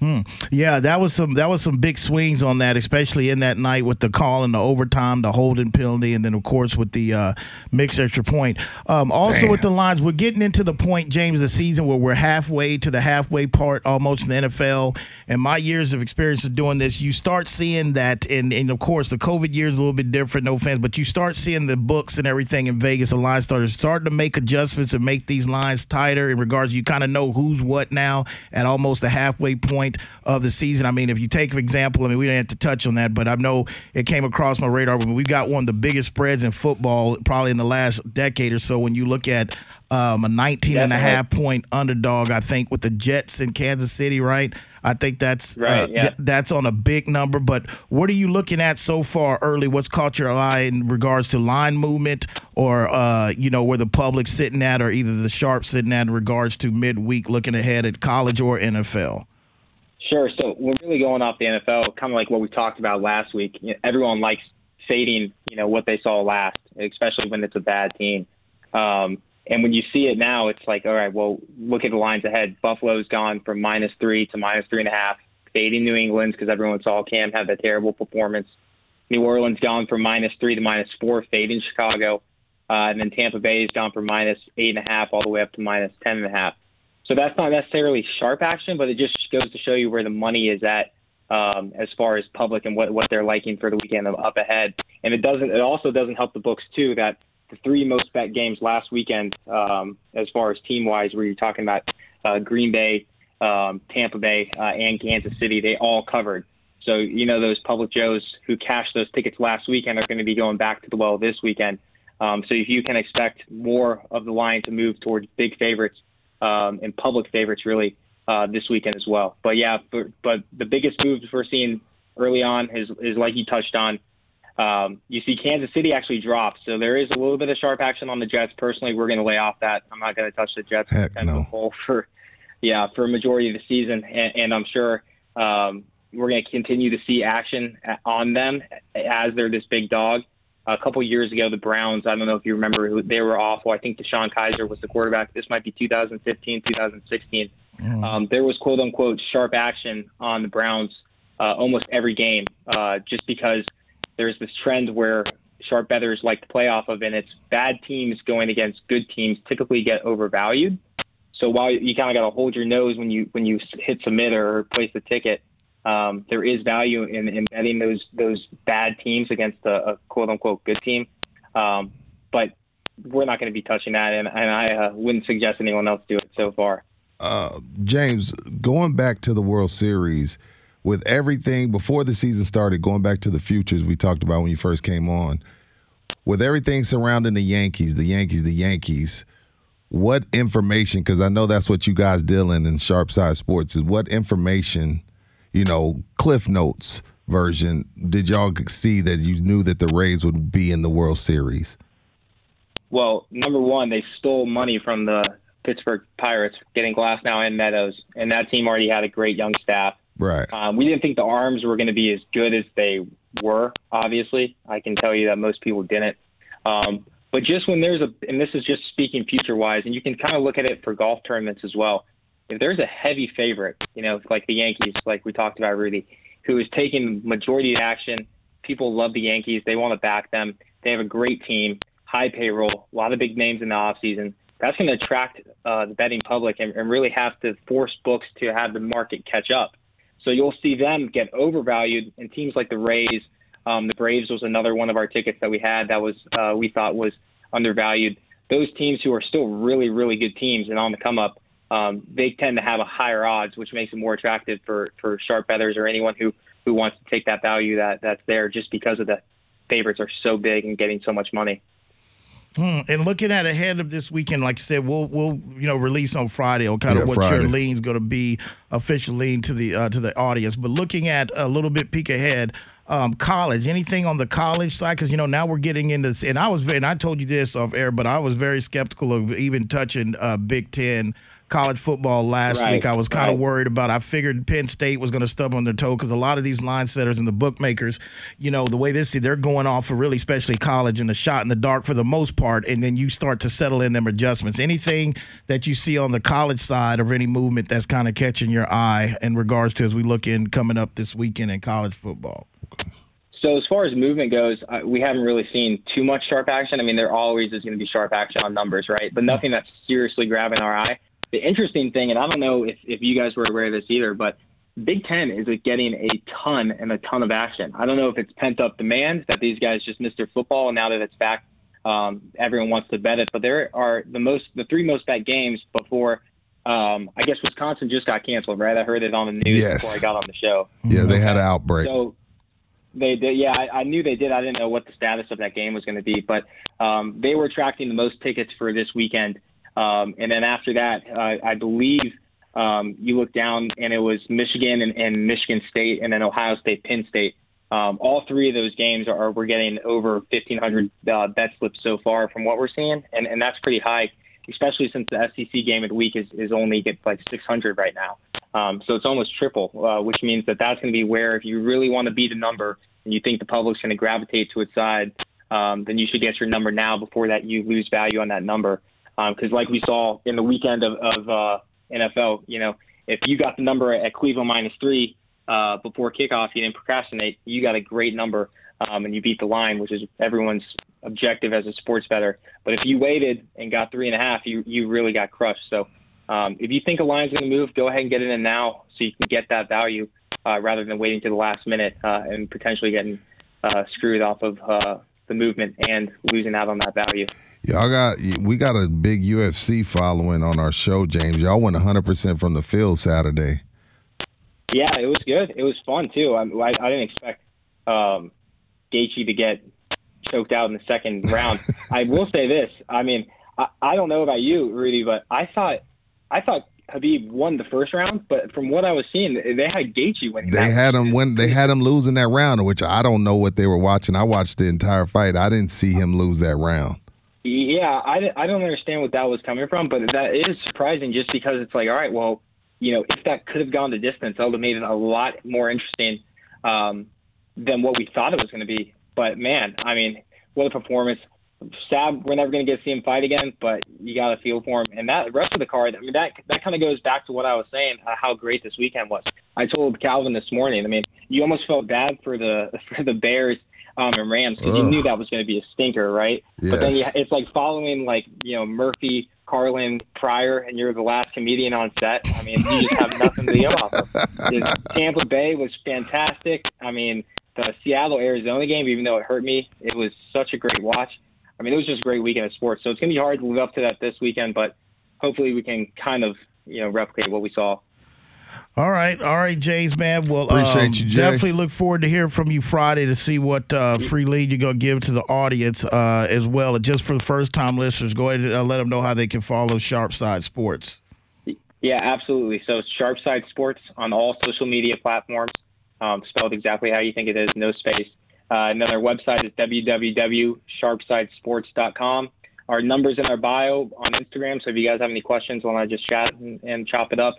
Hmm. Yeah, that was some that was some big swings on that, especially in that night with the call and the overtime, the holding penalty, and then of course with the uh, mixed extra point. Um, also Damn. with the lines, we're getting into the point, James, the season where we're halfway to the halfway part almost in the NFL. And my years of experience of doing this, you start seeing that, and, and of course the COVID year is a little bit different, no offense, but you start seeing the books and everything in Vegas, the line starters starting to make adjustments and make these lines tighter in regards. You kind of know who's what now at almost the halfway point of the season. I mean, if you take for example, I mean, we didn't have to touch on that, but I know it came across my radar. When we got one of the biggest spreads in football probably in the last decade or so. When you look at um, a 19 and a half point underdog, I think with the Jets in Kansas City, right? I think that's uh, Right, yeah. th- that's on a big number. But what are you looking at so far early? What's caught your eye in regards to line movement, or uh, you know where the public's sitting at, or either the sharp sitting at in regards to midweek, looking ahead at college or NFL? Sure. So we're really going off the NFL, kind of like what we talked about last week. You know, everyone likes fading, you know, what they saw last, especially when it's a bad team. Um, and when you see it now, it's like, all right, well, look at the lines ahead. Buffalo's gone from minus three to minus three and a half, fading New England because everyone saw Cam have that terrible performance. New Orleans gone from minus three to minus four, fading Chicago. uh, and then Tampa Bay has gone from minus eight and a half all the way up to minus ten and a half. So that's not necessarily sharp action, but it just goes to show you where the money is at um, as far as public and what, what they're liking for the weekend up ahead. And it doesn't. It also doesn't help the books too that the three most bet games last weekend, um, as far as team wise, where you're talking about uh, Green Bay, um, Tampa Bay, uh, and Kansas City, they all covered. So you know those public Joes who cashed those tickets last weekend are going to be going back to the well this weekend. Um, so if you can expect more of the line to move towards big favorites um, and public favorites really uh, this weekend as well. But yeah, for, but the biggest moves we're seeing early on is is like you touched on. Um, you see Kansas City actually drop, so there is a little bit of sharp action on the Jets. Personally, we're going to lay off that. I'm not going to touch the Jets Heck no. for yeah for a majority of the season, and, and I'm sure um, we're going to continue to see action on them as they're this big dog. A couple years ago, the Browns, I don't know if you remember, they were awful. I think DeShone Kizer was the quarterback. This might be 2015, 2016. Mm. Um, there was quote unquote sharp action on the Browns uh, almost every game uh, just because there's this trend where sharp bettors like to play off of, and it's bad teams going against good teams typically get overvalued. So while you kind of got to hold your nose when you when you hit submit or place the ticket, um, there is value in, in betting those those bad teams against a, a quote unquote good team. Um, but we're not going to be touching that, and, and I uh, wouldn't suggest anyone else do it so far. Uh, James, going back to the World Series, with everything before the season started, going back to the futures we talked about when you first came on, with everything surrounding the Yankees, the Yankees, the Yankees, what information, because I know that's what you guys deal in in Sharp Side Sports, is what information, you know, Cliff Notes version did y'all see that you knew that the Rays would be in the World Series? Well, number one, they stole money from the Pittsburgh Pirates, getting Glasnow and Meadows, and that team already had a great young staff. Right. Um, we didn't think the arms were going to be as good as they were. Obviously, I can tell you that most people didn't. Um, but just when there's a, and this is just speaking future wise, and you can kind of look at it for golf tournaments as well. If there's a heavy favorite, you know, like the Yankees, like we talked about, Rudy, who is taking majority action, people love the Yankees. They want to back them. They have a great team, high payroll, a lot of big names in the off season. That's going to attract uh, the betting public and, and really have to force books to have the market catch up. So you'll see them get overvalued, and teams like the Rays, um, the Braves was another one of our tickets that we had that was uh, we thought was undervalued. Those teams who are still really, really good teams and on the come up, um, they tend to have a higher odds, which makes it more attractive for for sharp bettors or anyone who who wants to take that value that that's there just because of the favorites are so big and getting so much money. Hmm. And looking at ahead of this weekend, like I said, we'll we'll you know release on Friday on kind Yeah, of what Friday. your lean's going to be, official lean to the uh, to the audience. But looking at a little bit peek ahead, um, college, anything on the college side? Because you know now we're getting into this, and I was and I told you this off air, but I was very skeptical of even touching uh, Big Ten college football last Right, week. I was kind of right. worried about. I figured Penn State was going to stub on their toe because a lot of these line setters and the bookmakers, you know, the way they see, they're going off for really, especially college and the shot in the dark for the most part, and then you start to settle in them adjustments. Anything that you see on the college side of any movement that's kind of catching your eye in regards to as we look in coming up this weekend in college football. So as far as movement goes, uh, we haven't really seen too much sharp action. I mean, there always is going to be sharp action on numbers, right? But nothing that's seriously grabbing our eye. The interesting thing, and I don't know if, if you guys were aware of this either, but Big Ten is getting a ton and a ton of action. I don't know if it's pent up demand that these guys just missed their football, and now that it's back, um, everyone wants to bet it. But there are the most, the three most bet games before. Um, I guess Wisconsin just got canceled, right? I heard it on the news Yes. before I got on the show. Yeah, they had an outbreak. So they did. Yeah, I, I knew they did. I didn't know what the status of that game was going to be, but um, they were attracting the most tickets for this weekend. Um, and then after that, uh, I believe um, you look down and it was Michigan and, and Michigan State, and then Ohio State, Penn State. Um, all three of those games are we're getting over 1,500 uh, bet slips so far from what we're seeing, and, and that's pretty high, especially since the SEC game of the week is, is only get like 600 right now. Um, so it's almost triple, uh, which means that that's going to be where if you really want to beat a number and you think the public's going to gravitate to its side, um, then you should get your number now before that you lose value on that number. Because like we saw in the weekend of, of uh, NFL, you know, if you got the number at Cleveland minus three uh, before kickoff, you didn't procrastinate, you got a great number um, and you beat the line, which is everyone's objective as a sports better. But if you waited and got three and a half, you you really got crushed. So um, if you think a line's going to move, go ahead and get it in now so you can get that value uh, rather than waiting to the last minute uh, and potentially getting uh, screwed off of uh, the movement and losing out on that value. Y'all got we got a big UFC following on our show, James. Y'all went 100 percent from the field Saturday. Yeah, it was good. It was fun too. I, I, I didn't expect um, Gaethje to get choked out in the second round. I will say this. I mean, I, I don't know about you, Rudy, but I thought I thought Khabib won the first round, but from what I was seeing, they had Gaethje winning. They had him when they had him losing that round, which I don't know what they were watching. I watched the entire fight. I didn't see him lose that round. Yeah, I, I don't understand what that was coming from, but that is surprising just because it's like, all right, well, you know, if that could have gone the distance, that would have made it a lot more interesting um, than what we thought it was going to be. But man, I mean, what a performance! Sad we're never going to get to see him fight again, but you got to feel for him. And that rest of the card, I mean, that that kind of goes back to what I was saying, uh, how great this weekend was. I told Calvin this morning. I mean, you almost felt bad for the for the Bears um, and Rams because you knew that was going to be a stinker, right? But then you, it's like following like you know Murphy, Carlin, Pryor, and you're the last comedian on set. I mean, you just have nothing to go off of. Tampa Bay was fantastic. I mean, the Seattle Arizona game, even though it hurt me, it was such a great watch. I mean, it was just a great weekend of sports. So it's going to be hard to live up to that this weekend, but hopefully we can kind of you know replicate what we saw. All right, all right, Jays, man. Well, Appreciate um, you, Jay. Definitely look forward to hearing from you Friday to see what uh, free lead you're gonna give to the audience uh, as well. And just for the first time listeners, go ahead and uh, let them know how they can follow Sharp Side Sports. Yeah, absolutely. So Sharpside Sports on all social media platforms, um, spelled exactly how you think it is, no space. Uh, and then our website is www.sharpsidesports.com. Our numbers in our bio on Instagram. So if you guys have any questions, want to just chat and, and chop it up,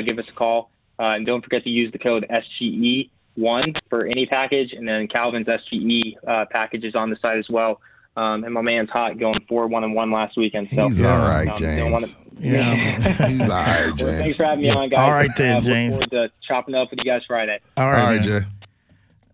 give us a call. Uh, and don't forget to use the code SGE1 for any package. And then Calvin's SGE uh, package is on the site as well. Um, and my man's hot going four one and one last weekend. So He's all right, um, don't wanna- James. He's all right, well, James. thanks for having me on, guys. All right then, Uh, look James. forward to chopping up with you guys Friday. All All right, right, man. Jay.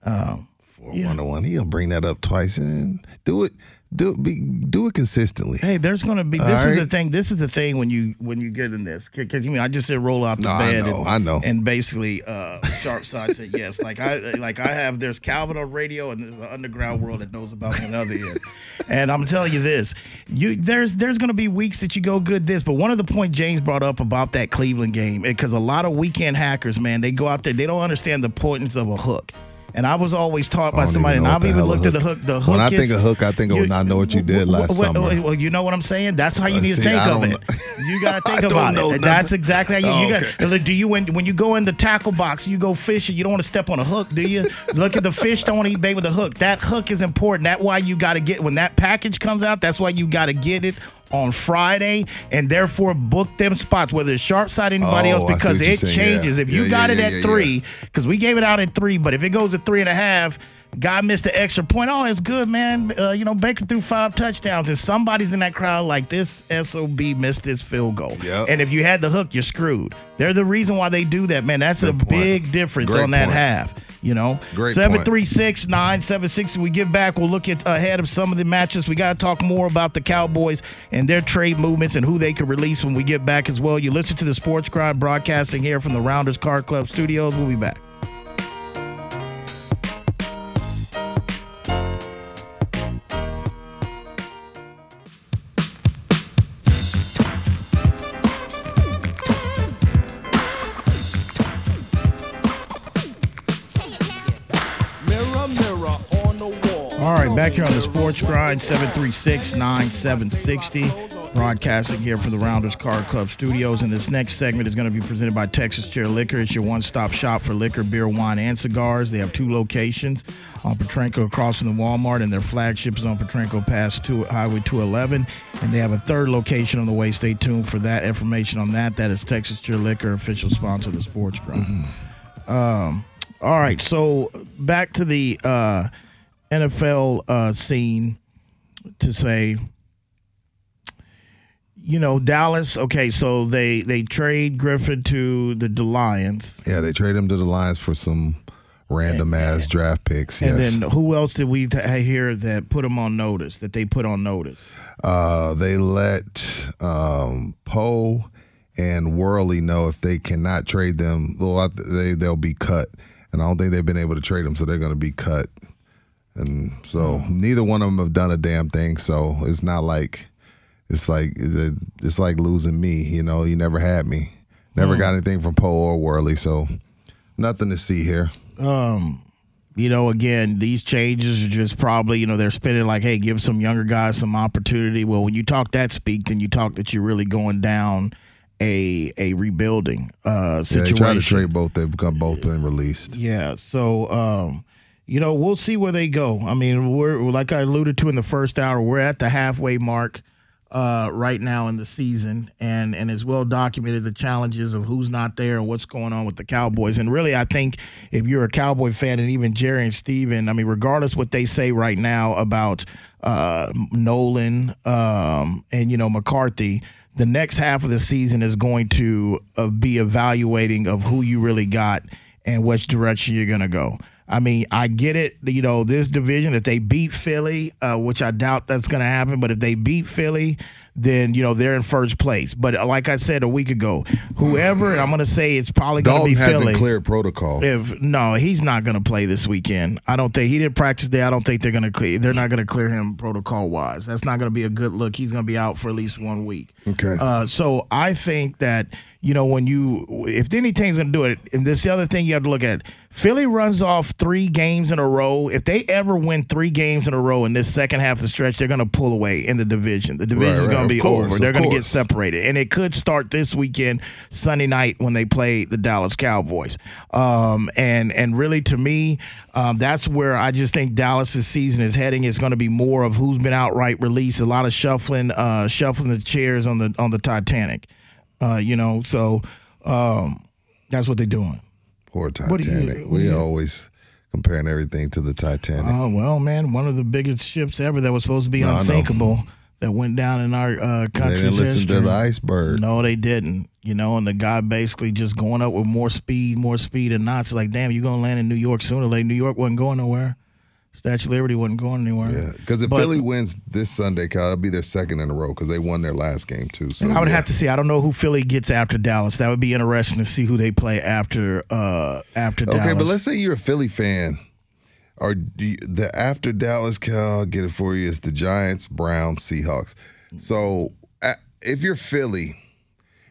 Um, Four one to one. He'll bring that up twice and do it. Do it. Be, do it consistently. Hey, there's gonna be. All This is right. the thing. This is the thing when you when you get in this. Cause, 'cause, you mean I just said roll off the No, I bed. know, and, I know. And basically, uh, Sharp Side said yes. Like I like I have. There's Calvin on radio, and there's an underground world that knows about me on other end. And I'm telling you this. You there's there's gonna be weeks that you go good this, but one of the point James brought up about that Cleveland game, because a lot of weekend hackers, man, they go out there, they don't understand the importance of a hook. And I was always taught by somebody, and I've even looked at the hook-. The hook When I think of hook, I think of not know what you did last well, summer. Well, you know what I'm saying? That's how you Uh, need to see, think I of it. You got to think about it. That's exactly how you, Oh, you got. okay. Look, Do you when when you go in the tackle box, you go fishing. You don't want to step on a hook, do you? Look at the fish. Don't want to eat bait with a hook. That hook is important. That's why you got to get when that package comes out. That's why you got to get it on Friday and therefore book them spots, whether it's sharp side anybody Oh, else, because it saying. changes. Yeah. If you Yeah, got yeah, it at three, because we gave it out at three, but if it goes to three and a half, guy missed the extra point. Oh, it's good, man. Uh, you know, Baker threw five touchdowns, and somebody's in that crowd like this SOB missed his field goal. Yep. And if you had the hook, you're screwed. They're the reason why they do that, man. That's a point. big difference Great on that point. half. You know, Great seven point. three six nine seven six. We get back. We'll look at ahead of some of the matches. We got to talk more about the Cowboys and their trade movements and who they could release when we get back as well. You listen to the Sports Crowd broadcasting here from the Rounders Card Club studios. We'll be back. Right, back here on the Sports Grind, 736 9760. Broadcasting here from the Rounders Card Club studios. And this next segment is going to be presented by Texas Chair Liquor. It's your one stop shop for liquor, beer, wine, and cigars. They have two locations on Petrenko across from the Walmart, and their flagship is on Petrenko Pass two, Highway 211. And they have a third location on the way. Stay tuned for that information on that. That is Texas Chair Liquor, official sponsor of the Sports Grind. Um, all right, so back to the uh, NFL uh, scene to say, you know, Dallas. Okay, so they they trade Griffen to the, the Lions. Yeah, they trade him to the Lions for some random ass draft picks. And yes. then who else did we t- hear that put them on notice? That they put on notice? Uh, they let um, Poe and Worley know if they cannot trade them, well, they they'll be cut. And I don't think they've been able to trade them, so they're going to be cut. And so neither one of them have done a damn thing. So it's not like it's like it's like losing me. You know, you never had me, never got anything from Poe or Worley. So nothing to see here. Um, you know, again, these changes are just probably, you know, they're spinning like, hey, give some younger guys some opportunity. Well, when you talk that speak, then you talk that you're really going down a a rebuilding uh Yeah, they situation. tried to trade both. They've become both been released. Yeah. So, um, you know, we'll see where they go. I mean, we're like I alluded to in the first hour, we're at the halfway mark uh, right now in the season, and and it's well documented the challenges of who's not there and what's going on with the Cowboys. And really, I think if you're a Cowboy fan, and even Jerry and Stephen, I mean, regardless what they say right now about uh, Nolan um, and you know McCarthy. The next half of the season is going to uh, be evaluating of who you really got and which direction you're going to go. I mean, I get it. You know, this division, if they beat Philly, uh, which I doubt that's going to happen, but if they beat Philly, then, you know, they're in first place. But like I said a week ago, whoever, I'm going to say it's probably going to be hasn't Philly. cleared protocol. If no, he's not going to play this weekend. I don't think he did practice there. I don't think they're going to clear. They're not going to clear him protocol wise. That's not going to be a good look. He's going to be out for at least one week. Okay. Uh, so I think that you know when you if any team's going to do it, and this the other thing you have to look at. Philly runs off three games in a row. If they ever win three games in a row in this second half of the stretch, they're going to pull away in the division. The division's right, going to be course, over. They're going to get separated, and it could start this weekend, Sunday night, when they play the Dallas Cowboys. Um, and and really, to me, um, that's where I just think Dallas's season is heading. It's going to be more of who's been outright released, a lot of shuffling, uh, shuffling the chairs on the on the Titanic. Uh, you know, so um, that's what they're doing. Poor What do you- Titanic. we you- always comparing everything to the Titanic. Oh well, man, one of the biggest ships ever that was supposed to be No, unsinkable that went down in our uh, they country's didn't listen history. to the iceberg. No, they didn't. You know, and the guy basically just going up with more speed, more speed and knots. Like, damn, you're gonna land in New York sooner later. New York wasn't going nowhere. Statue of Liberty wasn't going anywhere. Yeah, because if But- Philly wins this Sunday, Kyle, it'll be their second in a row because they won their last game too. So And I would yeah. have to see. I don't know who Philly gets after Dallas. That would be interesting to see who they play after uh after Okay, Dallas. but let's say you're a Philly fan. Or do you, the after Dallas, Cal, I'll get it for you. It's the Giants, Browns, Seahawks. So if you're Philly,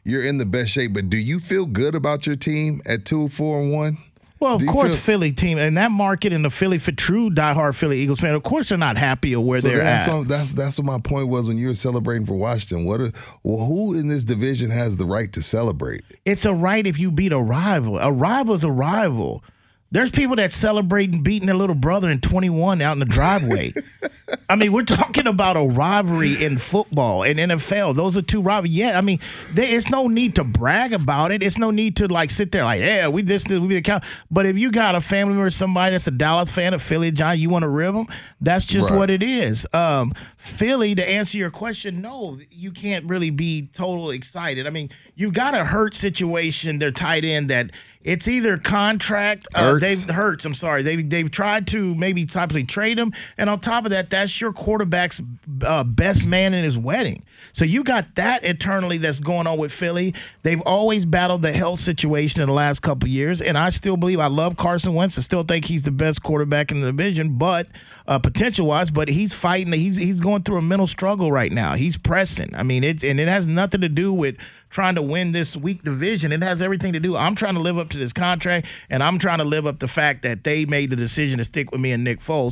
you're in the best shape. But do you feel good about your team at two, four, and one? Well, of course, feel- Philly team and that market and the Philly for true diehard Philly Eagles fan. Of course, they're not happy of where So they're that's at. what, that's that's what my point was when you were celebrating for Washington. What? Are, well, who in this division has the right to celebrate? It's a right if you beat a rival. A rival is a rival. There's people that celebrating beating their little brother in 21 out in the driveway. I mean, we're talking about a rivalry in football and NFL. Those are two rivalries. Yeah, I mean, there is no need to brag about it. It's no need to like sit there like, yeah, we this, this we be the count. But if you got a family member, somebody that's a Dallas fan, a Philly John, you want to rib them. That's just Right. what it is. Um, Philly, to answer your question, no, you can't really be totally excited. I mean, you got a hurt situation. They're tied in that it's either contract. Uh, Hurts. they've hurts. I'm sorry. They they've tried to maybe typically trade him, and on top of that, that's your quarterback's uh, best man in his wedding. So you got that eternally that's going on with Philly. They've always battled the health situation in the last couple years, and I still believe I love Carson Wentz. I still think he's the best quarterback in the division, but uh, potential wise, but he's fighting. He's he's going through a mental struggle right now. He's pressing. I mean, it's and it has nothing to do with trying to win this weak division. It has everything to do. I'm trying to live up to this contract, and I'm trying to live up the fact that they made the decision to stick with me and Nick Foles.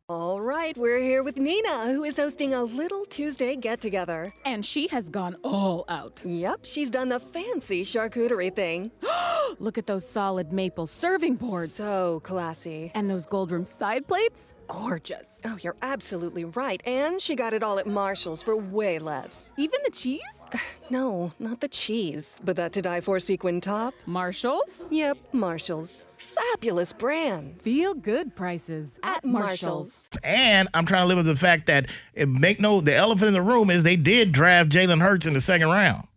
All right, we're here with Nina, who is hosting a little Tuesday get together. And she has gone all out. Yep, she's done the fancy charcuterie thing. Look at those solid maple serving boards. So classy. And those gold rim side plates? Gorgeous. Oh, you're absolutely right. And she got it all at Marshall's for way less. Even the cheese? No, not the cheese, but that to die for sequin top. Marshalls? Yep, Marshalls. Fabulous brands. Feel good prices at, Marshalls. And I'm trying to live with the fact that it make no the elephant in the room is they did draft Jalen Hurts in the second round.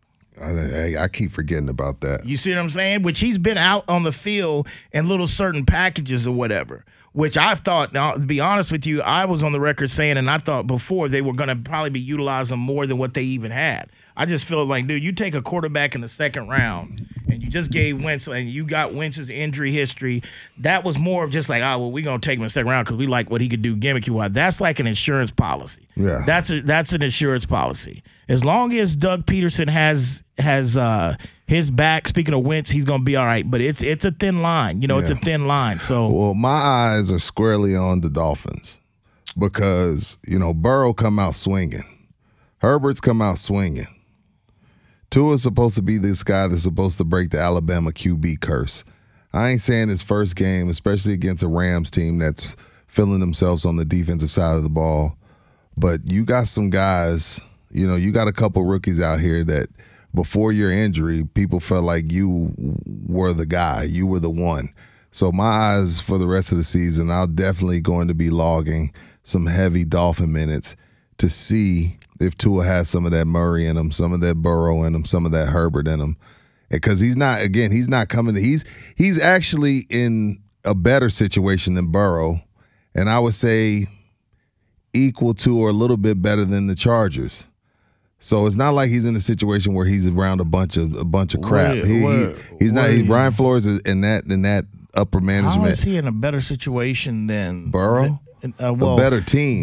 I, I keep forgetting about that. You see what I'm saying? Which he's been out on the field in little certain packages or whatever. Which I've thought, now to be honest with you, I was on the record saying, and I thought before they were going to probably be utilizing more than what they even had. I just feel like, dude, you take a quarterback in the second round and you just gave Wentz and you got Wentz's injury history. That was more of just like, oh well, we're gonna take him in the second round because we like what he could do gimmicky wise. That's like an insurance policy. Yeah. That's a, that's an insurance policy. As long as Doug Pederson has has uh his back, speaking of Wentz, he's gonna be all right. But it's it's a thin line. You know, it's a thin line. So Well, my eyes are squarely on the Dolphins because you know Burrow come out swinging, Herbert's come out swinging. Tua's supposed to be this guy that's supposed to break the Alabama QB curse. I ain't saying his first game, especially against a Rams team that's feeling themselves on the defensive side of the ball. But you got some guys, you know, you got a couple rookies out here that before your injury, people felt like you were the guy, you were the one. So my eyes for the rest of the season, I'll definitely going to be logging some heavy Dolphin minutes to see if Tua has some of that Murray in him, some of that Burrow in him, some of that Herbert in him. Because he's not again, he's not coming. He's he's actually in a better situation than Burrow, and I would say equal to or a little bit better than the Chargers. So it's not like he's in a situation where he's around a bunch of a bunch of crap. Wait, He- he- he's not. He. Brian Flores is in that in that upper management. is he in a better situation than Burrow? Uh, well, a better team.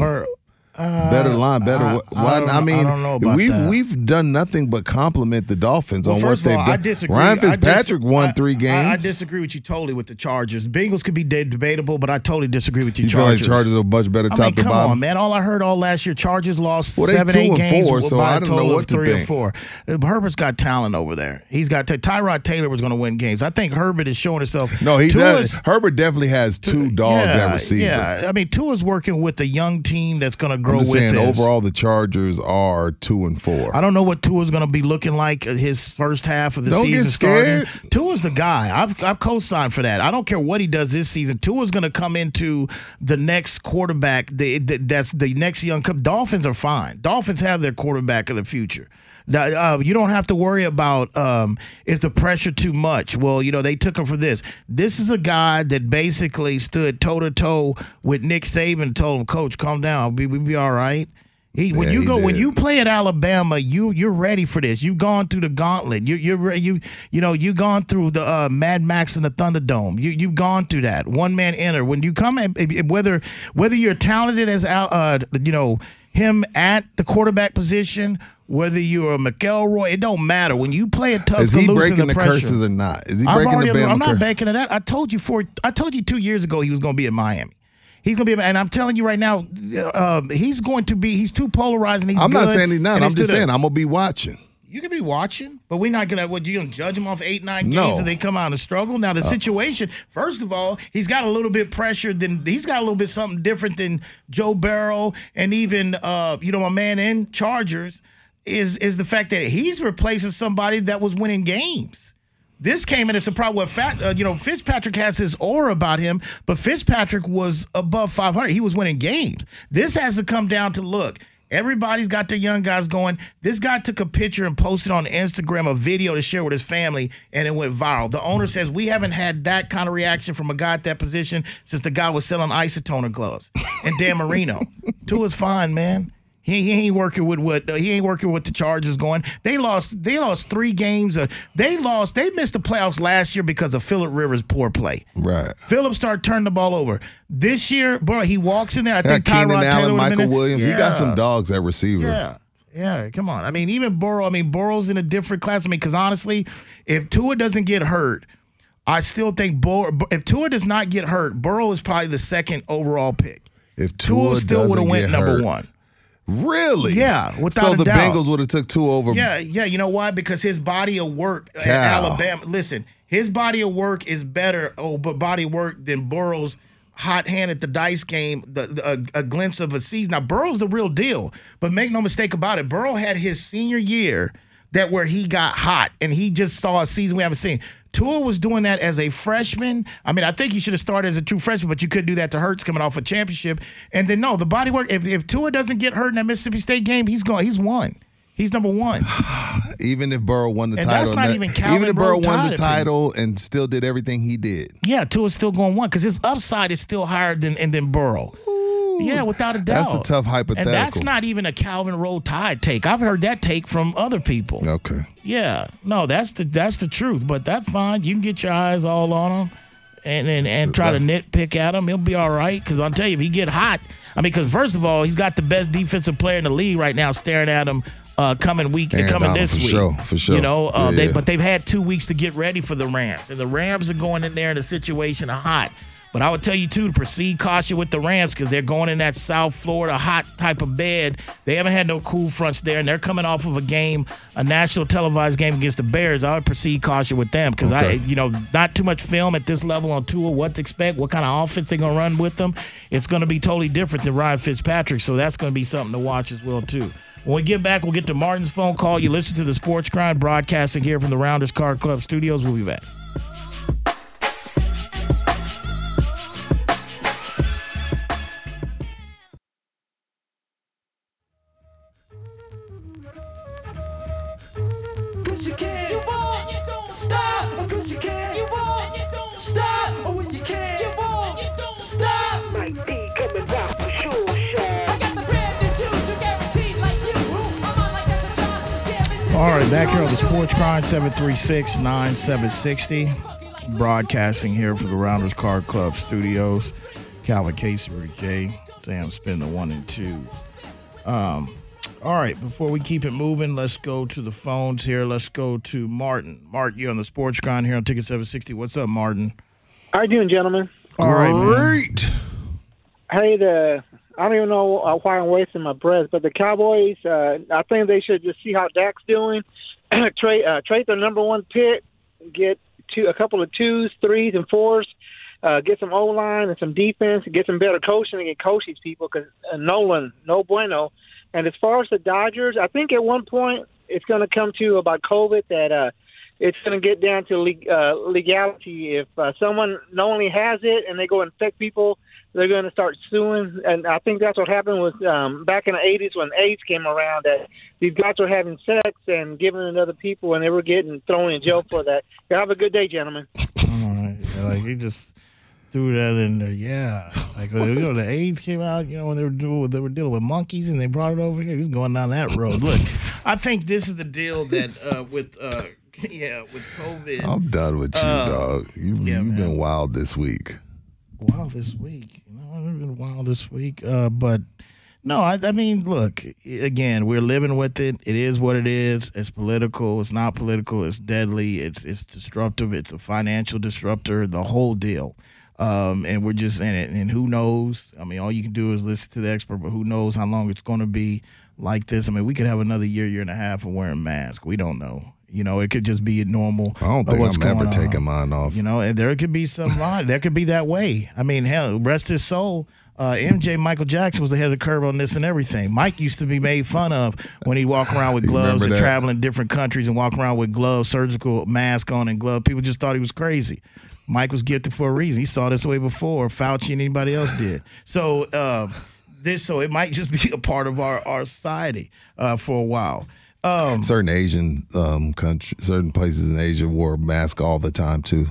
Better line, better. I- what- I what- I, mean, I know we've that. we've done nothing but compliment the Dolphins Well, on what they've all, done. I disagree. Ryan I dis- Fitzpatrick won three games. I, disagree with you totally with the Chargers. Bengals could be de- debatable, but I totally disagree with you. you feel like Chargers. Chargers are a much better I top mean, to come bottom. on, man. All I heard all last year, Chargers lost Well, seven, eight games four, so by I a don't know total what of to three or four. Uh, Herbert's got talent over there. He's got t- Tyrod Taylor was going to win games. I think Herbert is showing himself. No, he does. Herbert definitely has two dogs yeah, at receiver. Yeah, I mean, Tua's working with a young team that's going to grow I'm just with saying, this. overall, the Chargers are two and four. I don't know what Tua's going to be looking like uh, his first half of the Don't season get scared. starting. Tua's the guy. I've I've co-signed for that. I don't care what he does this season. Tua's going to come into the next quarterback. The, the, that's the next young. Dolphins are fine. Dolphins have their quarterback of the future. Uh, you don't have to worry about um, is the pressure too much. Well, you know they took him for this. This is a guy that basically stood toe to toe with Nick Saban and told him, "Coach, calm down. We we be all right." He when Yeah, you go when you play at Alabama, you you're ready for this. You've gone through the gauntlet. You you're you you know you've gone through the uh, Mad Max and the Thunderdome. You you've gone through that one man enter. When you come in, if- if- whether whether you're talented as uh, you know him at the quarterback position, whether you're a McElroy, it don't matter. When you play at Is he breaking the, the curses or not? Is he I've breaking already- the I'm not curse? backing it that. I told you for I told you two years ago he was going to be in Miami. He's going to be, and I'm telling you right now, uh, he's going to be. He's too polarizing. He's I'm not saying he's not. I'm just to the- saying I'm gonna be watching. you could be watching, but we're not gonna. What you gonna judge him off eight nine games No. Uh. and they come out and struggle? Now the situation, first of all, he's got a little bit pressure. Than he's got a little bit something different than Joe Burrow and even uh, you know my man in Chargers is is the fact that he's replacing somebody that was winning games. This came in as a problem. Where Fat, uh, you know, Fitzpatrick has his aura about him, but Fitzpatrick was above 500. He was winning games. This has to come down to look. Everybody's got their young guys going. This guy took a picture and posted on Instagram a video to share with his family, and it went viral. The owner says we haven't had that kind of reaction from a guy at that position since the guy was selling isotoner gloves. And Dan Marino, Tua's fine, man. He, he ain't working with what uh, he ain't working with the Chargers going. They lost they lost three games. Uh, they lost they missed the playoffs last year because of Philip Rivers' poor play. Right. Philip started turning the ball over. This year, bro, he walks in there. I think Keenan Tyrod Taylor Allen, would've Michael Williams. He got some dogs at receiver. Yeah. Yeah, come on. I mean, even Burrow, I mean, Burrow's in a different class. I mean, because honestly, if Tua doesn't get hurt, I still think Burrow, if Tua does not get hurt, Burrow is probably the second overall pick. If Tua Tua still would've went get number one. Really? Yeah, without so the doubt. Bengals would have took two over. Yeah, yeah. You know why? Because his body of work uh, at Alabama. Listen, His body of work is better, oh, but body work than Burrow's hot hand at the dice game, the, the- a, a glimpse of a season. Now Burrow's the real deal, but make no mistake about it. Burrow had his senior year that where he got hot and he just saw a season we haven't seen. Tua was doing that as a freshman. I mean, I think you should have started as a true freshman, but you couldn't do that to Hurts coming off a championship. And then no, the body work. If, if Tua doesn't get hurt in that Mississippi State game, he's going. He's won. He's number one. Even if Burrow won the And title, that's not that- even even if Burrow won the it. title and still did everything he did. Yeah, Tua's still going one because his upside is still higher than and than Burrow. Yeah, without a doubt. That's a tough hypothetical. And that's not even a Calvin Roll Tide take. I've heard that take from other people. Okay. Yeah, no, that's the that's the truth. But that's fine. You can get your eyes all on him, and and, and try to nitpick at him. He'll be all right. Because I'll tell you, if he get hot, I mean, because first of all, he's got the best defensive player in the league right now, staring at him. Uh, coming week, Aaron coming Donald, this for week, sure, for sure. You know, uh, Yeah, they yeah. but they've had two weeks to get ready for the Rams, and the Rams are going in there in a situation of hot. But I would tell you too to proceed caution with the Rams because they're going in that South Florida hot type of bed. They haven't had no cool fronts there, and they're coming off of a game, a national televised game against the Bears. I would proceed caution with them because I, you know, not too much film at this level on Tua. What to expect? What kind of offense they're gonna run with them? It's gonna be totally different than Ryan Fitzpatrick, so that's gonna be something to watch as well too. When we get back, we'll get to Martin's phone call. You listen to the Sports Grind broadcasting here from the Rounders Card Club studios. We'll be back. Like that's a John. Guaranteed. All right, back here on the Sports Grind, 736 9760. Broadcasting here for the Rounders Card Club studios. Calvin Casey, Rick J. Sam Spin, the one and two. Um, all right, before we keep it moving, let's go to the phones here. Let's go to Martin. Martin, you're on the Sports Grind here on Ticket 760. What's up, Martin? How you doing, gentlemen? All right, man. Hey, the I don't even know uh, why I'm wasting my breath, but the Cowboys, uh, I think they should just see how Dak's doing. trade uh, trade their number one pick, get two a couple of twos, threes, and fours. Uh, get some O line and some defense, and get some better coaching and coach these people because uh, Nolan, no bueno. And as far as the Dodgers, I think at one point it's going to come to about COVID that uh, it's going to get down to leg, uh, legality. If uh, someone knowingly has it and they go infect people, they're going to start suing. And I think that's what happened with um, back in the 80s when AIDS came around. That these guys were having sex and giving it to other people, and they were getting thrown in jail for that. Yeah, have a good day, gentlemen. All right. Yeah, like he just threw that in there. Yeah, like you know, the AIDS came out. You know, when they were doing they were dealing with monkeys and they brought it over here. He was going down that road. Look, I think this is the deal that uh, with uh, yeah with COVID. I'm done with you, Uh, dog. You, yeah, you've man. been wild this week. Wild this week. You know, it's been wild this week. Uh, but no, I, I mean, look, again, we're living with it. It is what it is. It's political. It's not political. It's deadly. It's it's disruptive. It's a financial disruptor. The whole deal. Um, and we're just in it. And who knows? I mean, all you can do is listen to the expert, but who knows how long it's going to be like this? I mean, we could have another year, year and a half of wearing masks. We don't know. You know, it could just be normal. I don't think I'm ever on. taking mine off. You know, and there could be some line. there could be that way. I mean, hell, rest his soul. Uh, MJ Michael Jackson was ahead of the curve on this and everything. Mike used to be made fun of when he'd walk around with gloves and that? travel in different countries and walk around with gloves, surgical mask on and glove. People just thought he was crazy. Mike was gifted for a reason. He saw this way before Fauci and anybody else did. So um, this, so it might just be a part of our our society uh, for a while. Um, certain Asian um, country, certain places in Asia wore a mask all the time too,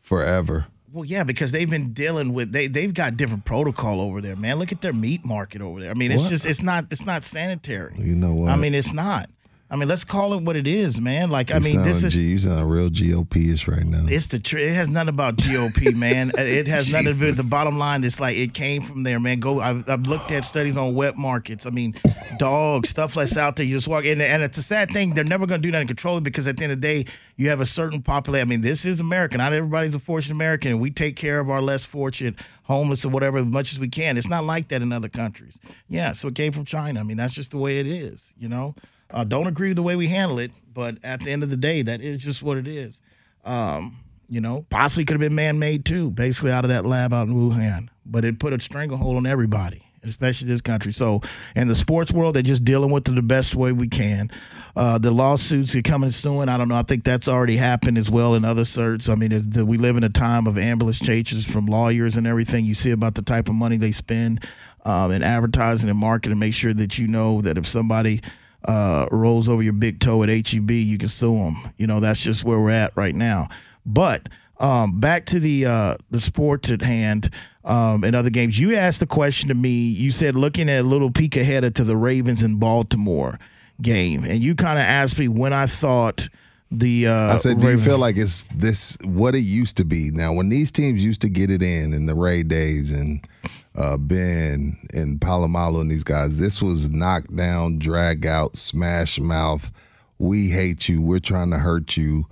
forever. Well, yeah, because they've been dealing with they they've got different protocol over there, man. Look at their meat market over there. I mean, it's just it's not it's not sanitary. You know what? I mean, it's not. I mean, let's call it what it is, man. Like, I You mean, this is G, you sound real GOP-ish right now. it's the tr- it has nothing about GOP, man. It has nothing to do with the bottom line. It's like it came from there, man. Go. I've, I've looked at studies on wet markets. I mean, dogs, stuff that's out there. You just walk in, and it's a sad thing. They're never going to do nothing to control it because at the end of the day, you have a certain population. I mean, this is America. Not everybody's a fortunate American, and we take care of our less fortunate, homeless or whatever, as much as we can. It's not like that in other countries. Yeah, so it came from China. I mean, that's just the way it is. You know, uh, don't agree with the way we handle it, but at the end of the day, that is just what it is. Um, you know, possibly could have been man-made too, basically out of that lab out in Wuhan. But it put a stranglehold on everybody, especially this country. So, in the sports world, they're just dealing with it the best way we can. Uh, the lawsuits are coming soon. I don't know. I think that's already happened as well in other certs. I mean, the, we live in a time of ambulance chases from lawyers and everything. You see about the type of money they spend um, in advertising and marketing. to Make sure that you know that if somebody uh, rolls over your big toe at HEB, you can sue them. You know, that's just where we're at right now. But um, back to the uh, the sports at hand um, and other games. You asked the question to me. You said looking at a little peek ahead to the Ravens in Baltimore game, and you kind of asked me when I thought the. Uh, I said, do you feel like it's this what it used to be? Now, when these teams used to get it in in the Ray days and uh, Ben and Polamalu and these guys, this was knock down, drag out, smash mouth. We hate you. We're trying to hurt you.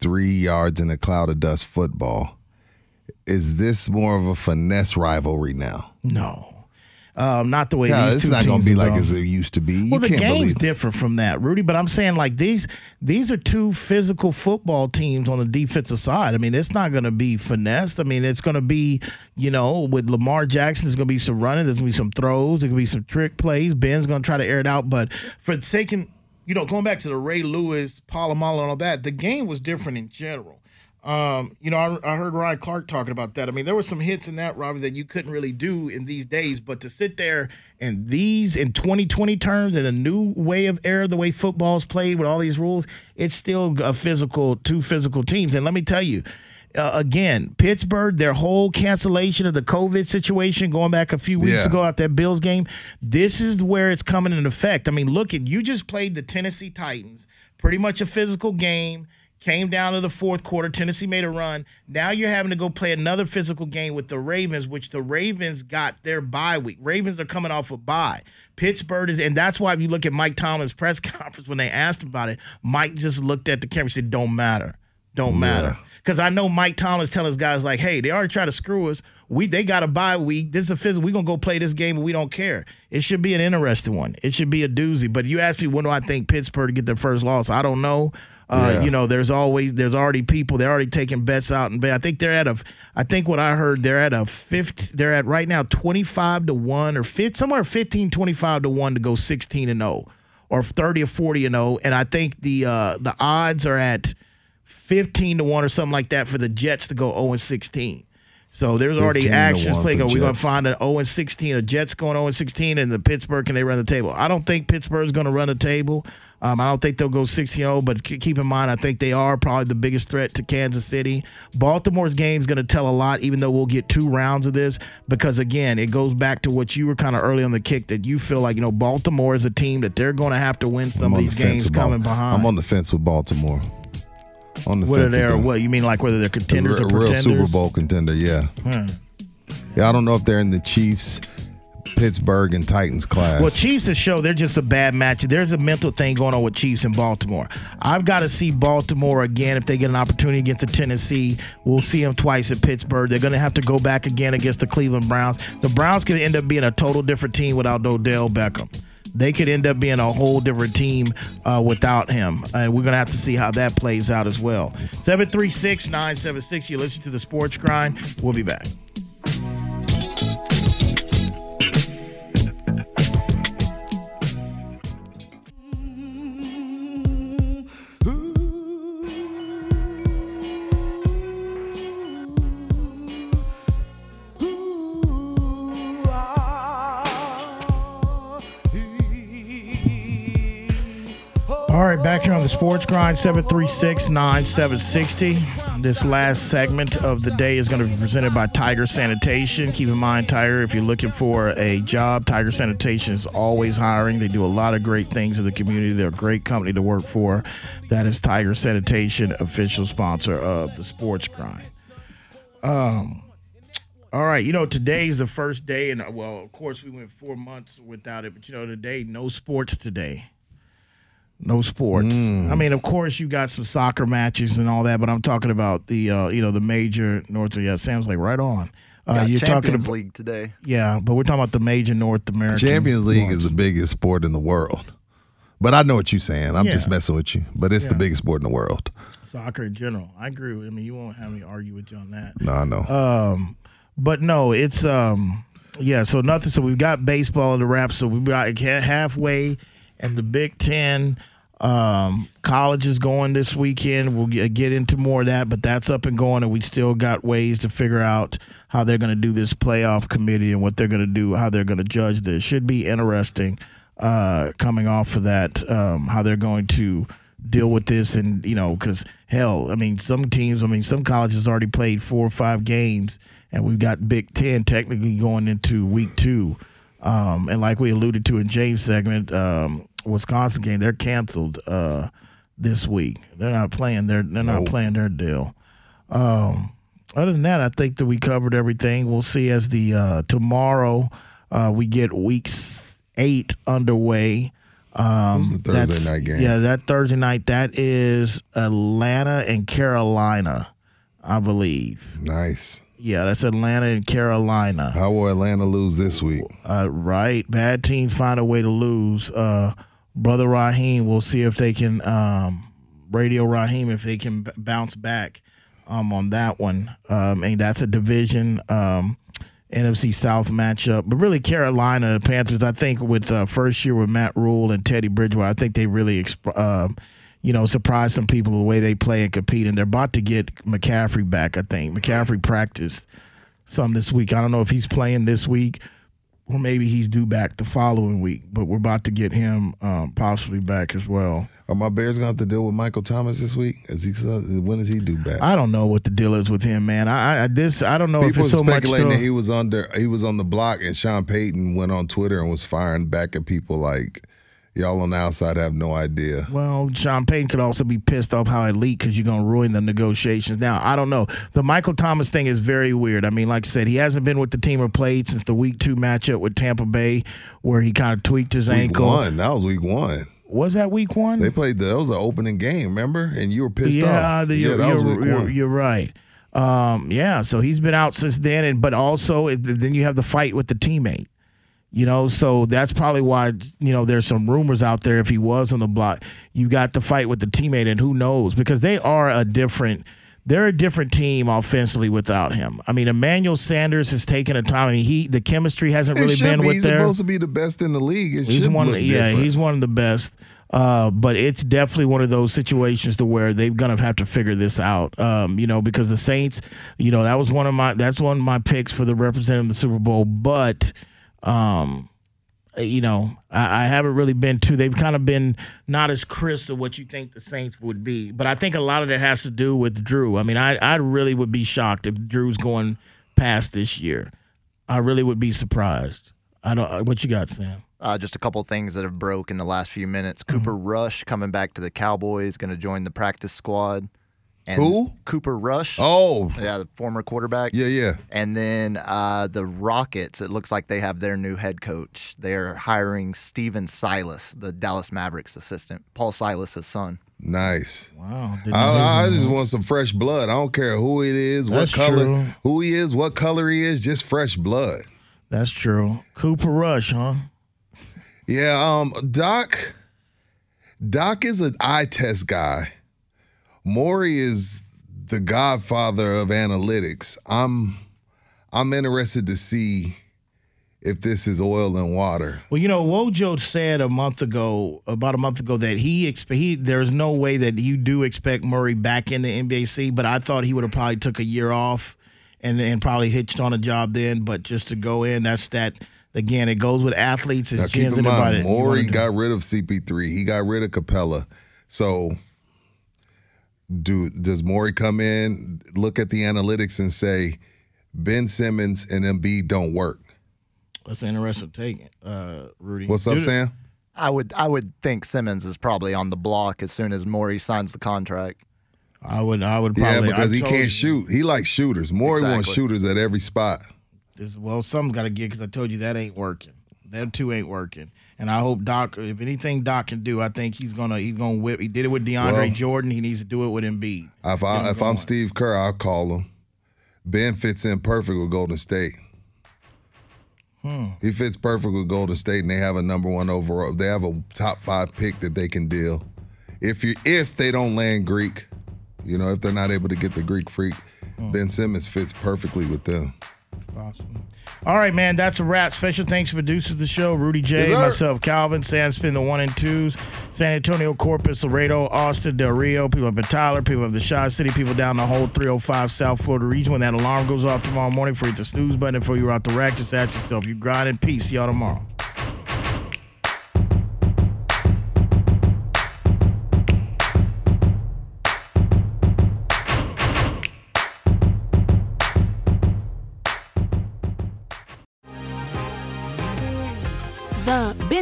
Three yards in a cloud of dust football. Is this more of a finesse rivalry now? No. Um, not the way Yeah, these it's two not going to be like going. as it used to be. You Well, the can't game's believe different from that, Rudy. But I'm saying like these these are two physical football teams on the defensive side. I mean, it's not going to be finessed. I mean, it's going to be you know with Lamar Jackson, there's going to be some running, there's going to be some throws, there's going to be some trick plays. Ben's going to try to air it out, but for the taking you know going back to the Ray Lewis, Polamalu, and all that, the game was different in general. Um, you know, I, I heard Ryan Clark talking about that. I mean, there were some hits in that, Robbie, that you couldn't really do in these days. But to sit there and these in 2020 terms and a new way of era, the way football's played with all these rules, it's still a physical, two physical teams. And let me tell you, uh, again, Pittsburgh, their whole cancellation of the COVID situation going back a few weeks Yeah. ago out that Bills game, this is where it's coming in effect. I mean, look at you just played the Tennessee Titans, pretty much a physical game. Came down to the fourth quarter. Tennessee made a run. Now you're having to go play another physical game with the Ravens, which the Ravens got their bye week. Ravens are coming off a bye. Pittsburgh is, and that's why if you look at Mike Tomlin's press conference when they asked about it, Mike just looked at the camera and said, "Don't matter, don't matter." Because I know Mike Tomlin's telling his guys like, "Hey, they already tried to screw us. We they got a bye week. This is a physical. We're gonna go play this game, and we don't care. It should be an interesting one. It should be a doozy. But you ask me when do I think Pittsburgh to get their first loss? I don't know. Uh, Yeah. You know, there's always there's already people. They're already taking bets out and bet. I think they're at a. I think what I heard they're at a 50. They're at right now 25 to one or 50, somewhere 15, 25 to one to go 16 and 0, or 30 or 40 and 0. And I think the uh, the odds are at 15 to 1 or something like that for the Jets to go 0 and 16. So there's already actions playing. We're going to find an 0 and 16, a Jets going 0 and 16, and the Pittsburgh can they run the table? I don't think Pittsburgh's going to run the table. Um, I don't think they'll go 16 0, but keep in mind, I think they are probably the biggest threat to Kansas City. Baltimore's game is going to tell a lot, even though we'll get two rounds of this, because again, it goes back to what you were kind of early on the kick that you feel like, you know, Baltimore is a team that they're going to have to win some I'm of these the games coming behind. I'm on the fence with Baltimore. On the What are they? with or them. What you mean, like whether they're contenders a or real pretenders? Super Bowl contender, yeah. Hmm. Yeah, I don't know if they're in the Chiefs, Pittsburgh, and Titans class. Well, Chiefs is show they're just a bad match. There's a mental thing going on with Chiefs in Baltimore. I've got to see Baltimore again if they get an opportunity against the Tennessee. We'll see them twice at Pittsburgh. They're going to have to go back again against the Cleveland Browns. The Browns could end up being a total different team without Odell Beckham. They could end up being a whole different team uh, without him. And we're going to have to see how that plays out as well. 736 976. You listen to the Sports Grind. We'll be back. All right, back here on the Sports Grind, 736 9760. This last segment of the day is going to be presented by Tiger Sanitation. Keep in mind, Tiger, if you're looking for a job, Tiger Sanitation is always hiring. They do a lot of great things in the community. They're a great company to work for. That is Tiger Sanitation, official sponsor of the Sports Grind. Um, all right, you know today's the first day, and well, of course we went four months without it, but you know today no sports today. No sports. I mean, of course, you got some soccer matches and all that, but I'm talking about the uh, you know the major North. Yeah, Sam's like right on. Uh, you're talking Champions about League today. yeah, but we're talking about the major North American Champions League ones. is the biggest sport in the world But I know what you're saying. I'm just messing with you. But it's the biggest sport in the world. Soccer in general. I agree. With, I mean, you won't have me argue with you on that. No, I know. Um, but no, it's um, yeah. So nothing. So we've got baseball in the wrap. So we've got halfway, and the Big Ten. Um, college is going this weekend. We'll get, into more of that, but that's up and going, and we still got ways to figure out how they're going to do this playoff committee and what they're going to do, how they're going to judge this. Should be interesting. Uh, coming off of that, um, how they're going to deal with this, and you know, because hell, I mean, some teams, I mean, some colleges already played four or five games, and we've got Big Ten technically going into week two. Um, and like we alluded to in James' segment, um, Wisconsin game, they're canceled uh, this week. They're not playing their they're not playing their deal. Um, other than that, I think that we covered everything. We'll see as the uh, tomorrow uh, we get week eight underway. Um, the Thursday night game? Yeah, that Thursday night that is Atlanta and Carolina, I believe. Nice. Yeah, that's Atlanta and Carolina. How will Atlanta lose this week? Uh, right. Bad teams find a way to lose. Uh, Brother Raheem, we'll see if they can, um, Radio Raheem, if they can b- bounce back um, on that one. Um, and that's a division um, NFC South matchup. But really, Carolina Panthers, I think, with uh, first year with Matt Rhule and Teddy Bridgewater, I think they really, exp- um, you know, surprised some people the way they play and compete. And they're about to get McCaffrey back, I think. McCaffrey practiced some this week. I don't know if he's playing this week or maybe he's due back the following week, but we're about to get him um, possibly back as well. Are my Bears gonna have to deal with Michael Thomas this week? Is he when is he due back? I don't know what the deal is with him, man. I, I this I don't know if it's so much. speculating that he was under he was on the block and Sean Payton went on Twitter and was firing back at people like y'all on the outside have no idea. well, Sean Payton could also be pissed off how it leaked because you're gonna ruin the negotiations. Now I don't know. The Michael Thomas thing is very weird. I mean, like I said, he hasn't been with the team or played since the Week Two matchup with Tampa Bay, where he kind of tweaked his Week ankle. one. That was week one. Was that Week One? They played the that was the opening game, remember? And you were pissed yeah, off. The, yeah, you're, that was you're, week you're, one. you're right. Um, yeah, so he's been out since then, and but also it- then you have the fight with the teammate. You know, so that's probably why you know there's some rumors out there. If he was on the block, you got the fight with the teammate, and who knows? Because they are a different. They're a different team offensively without him. I mean, Emmanuel Sanders has taken a time. I mean, he the chemistry hasn't really been be. with He's there. supposed to be the best in the league. It He's one, yeah, different. he's one of the best. Uh, but it's definitely one of those situations to where they're gonna have to figure this out. Um, you know, because the Saints, you know, that was one of my that's one of my picks for the representative of the Super Bowl. But, um, you know, I, I haven't really been too. They've kind of been not as crisp of what you think the Saints would be. But I think a lot of that has to do with Drew. I mean, I I really would be shocked if Drew's going past this year. I really would be surprised. I don't. What you got, Sam? Uh, just a couple things that have broke in the last few minutes. Cooper Rush coming back to the Cowboys, going to join the practice squad. And Who? Cooper Rush. Oh. yeah, the former quarterback. Yeah, yeah. And then uh, the Rockets. It looks like they have their new head coach. They're hiring Stephen Silas, the Dallas Mavericks assistant, Paul Silas' son. Nice. Wow. I, I just want some fresh blood. I don't care who it is, what color, true. who he is, what color he is, just fresh blood. That's true. Cooper Rush, huh? Yeah, um, Doc. Doc is an eye test guy. Morey is the godfather of analytics. I'm I'm interested to see if this is oil and water. Well, you know, Wojo said a month ago, about a month ago, that he, expe- he there's no way that you do expect Morey back in the NBAC, but I thought he would have probably took a year off and and probably hitched on a job then. But just to go in, that's that. Again, it goes with athletes. It's Now keep in mind. Morey got rid of CP3. He got rid of Capela. So, do does Morey come in, look at the analytics, and say Ben Simmons and Embiid don't work? That's an interesting take, uh, Rudy. What's up, Do- Sam? I would I would think Simmons is probably on the block as soon as Morey signs the contract. I would I would probably Yeah, because I he can't you. shoot. He likes shooters. Morey wants shooters at every spot. This- well, something's got to get because I told you that ain't working. Them two ain't working, and I hope Doc. If anything Doc can do, I think he's gonna he's gonna whip. He did it with DeAndre Well- Jordan. He needs to do it with Embiid. If I if. I'm Steve Kerr, I'll call him. Ben fits in perfect with Golden State. Hmm. He fits perfect with Golden State, and they have a number one overall. They have a top five pick that they can deal. If you if they don't land Greek, you know, if they're not able to get the Greek freak, hmm. Ben Simmons fits perfectly with them. Awesome. All right, man, that's a wrap. Special thanks to producers of the show, Rudy J, Yes, myself, Calvin, Sandspin, the one and twos, San Antonio, Corpus, Laredo, Austin, Del Rio, people up in Tyler, people up in Shaw City, people down the whole 305 South Florida region. When that alarm goes off tomorrow morning for you the snooze button before you're out the rack, just ask yourself, you grind in peace. See y'all tomorrow.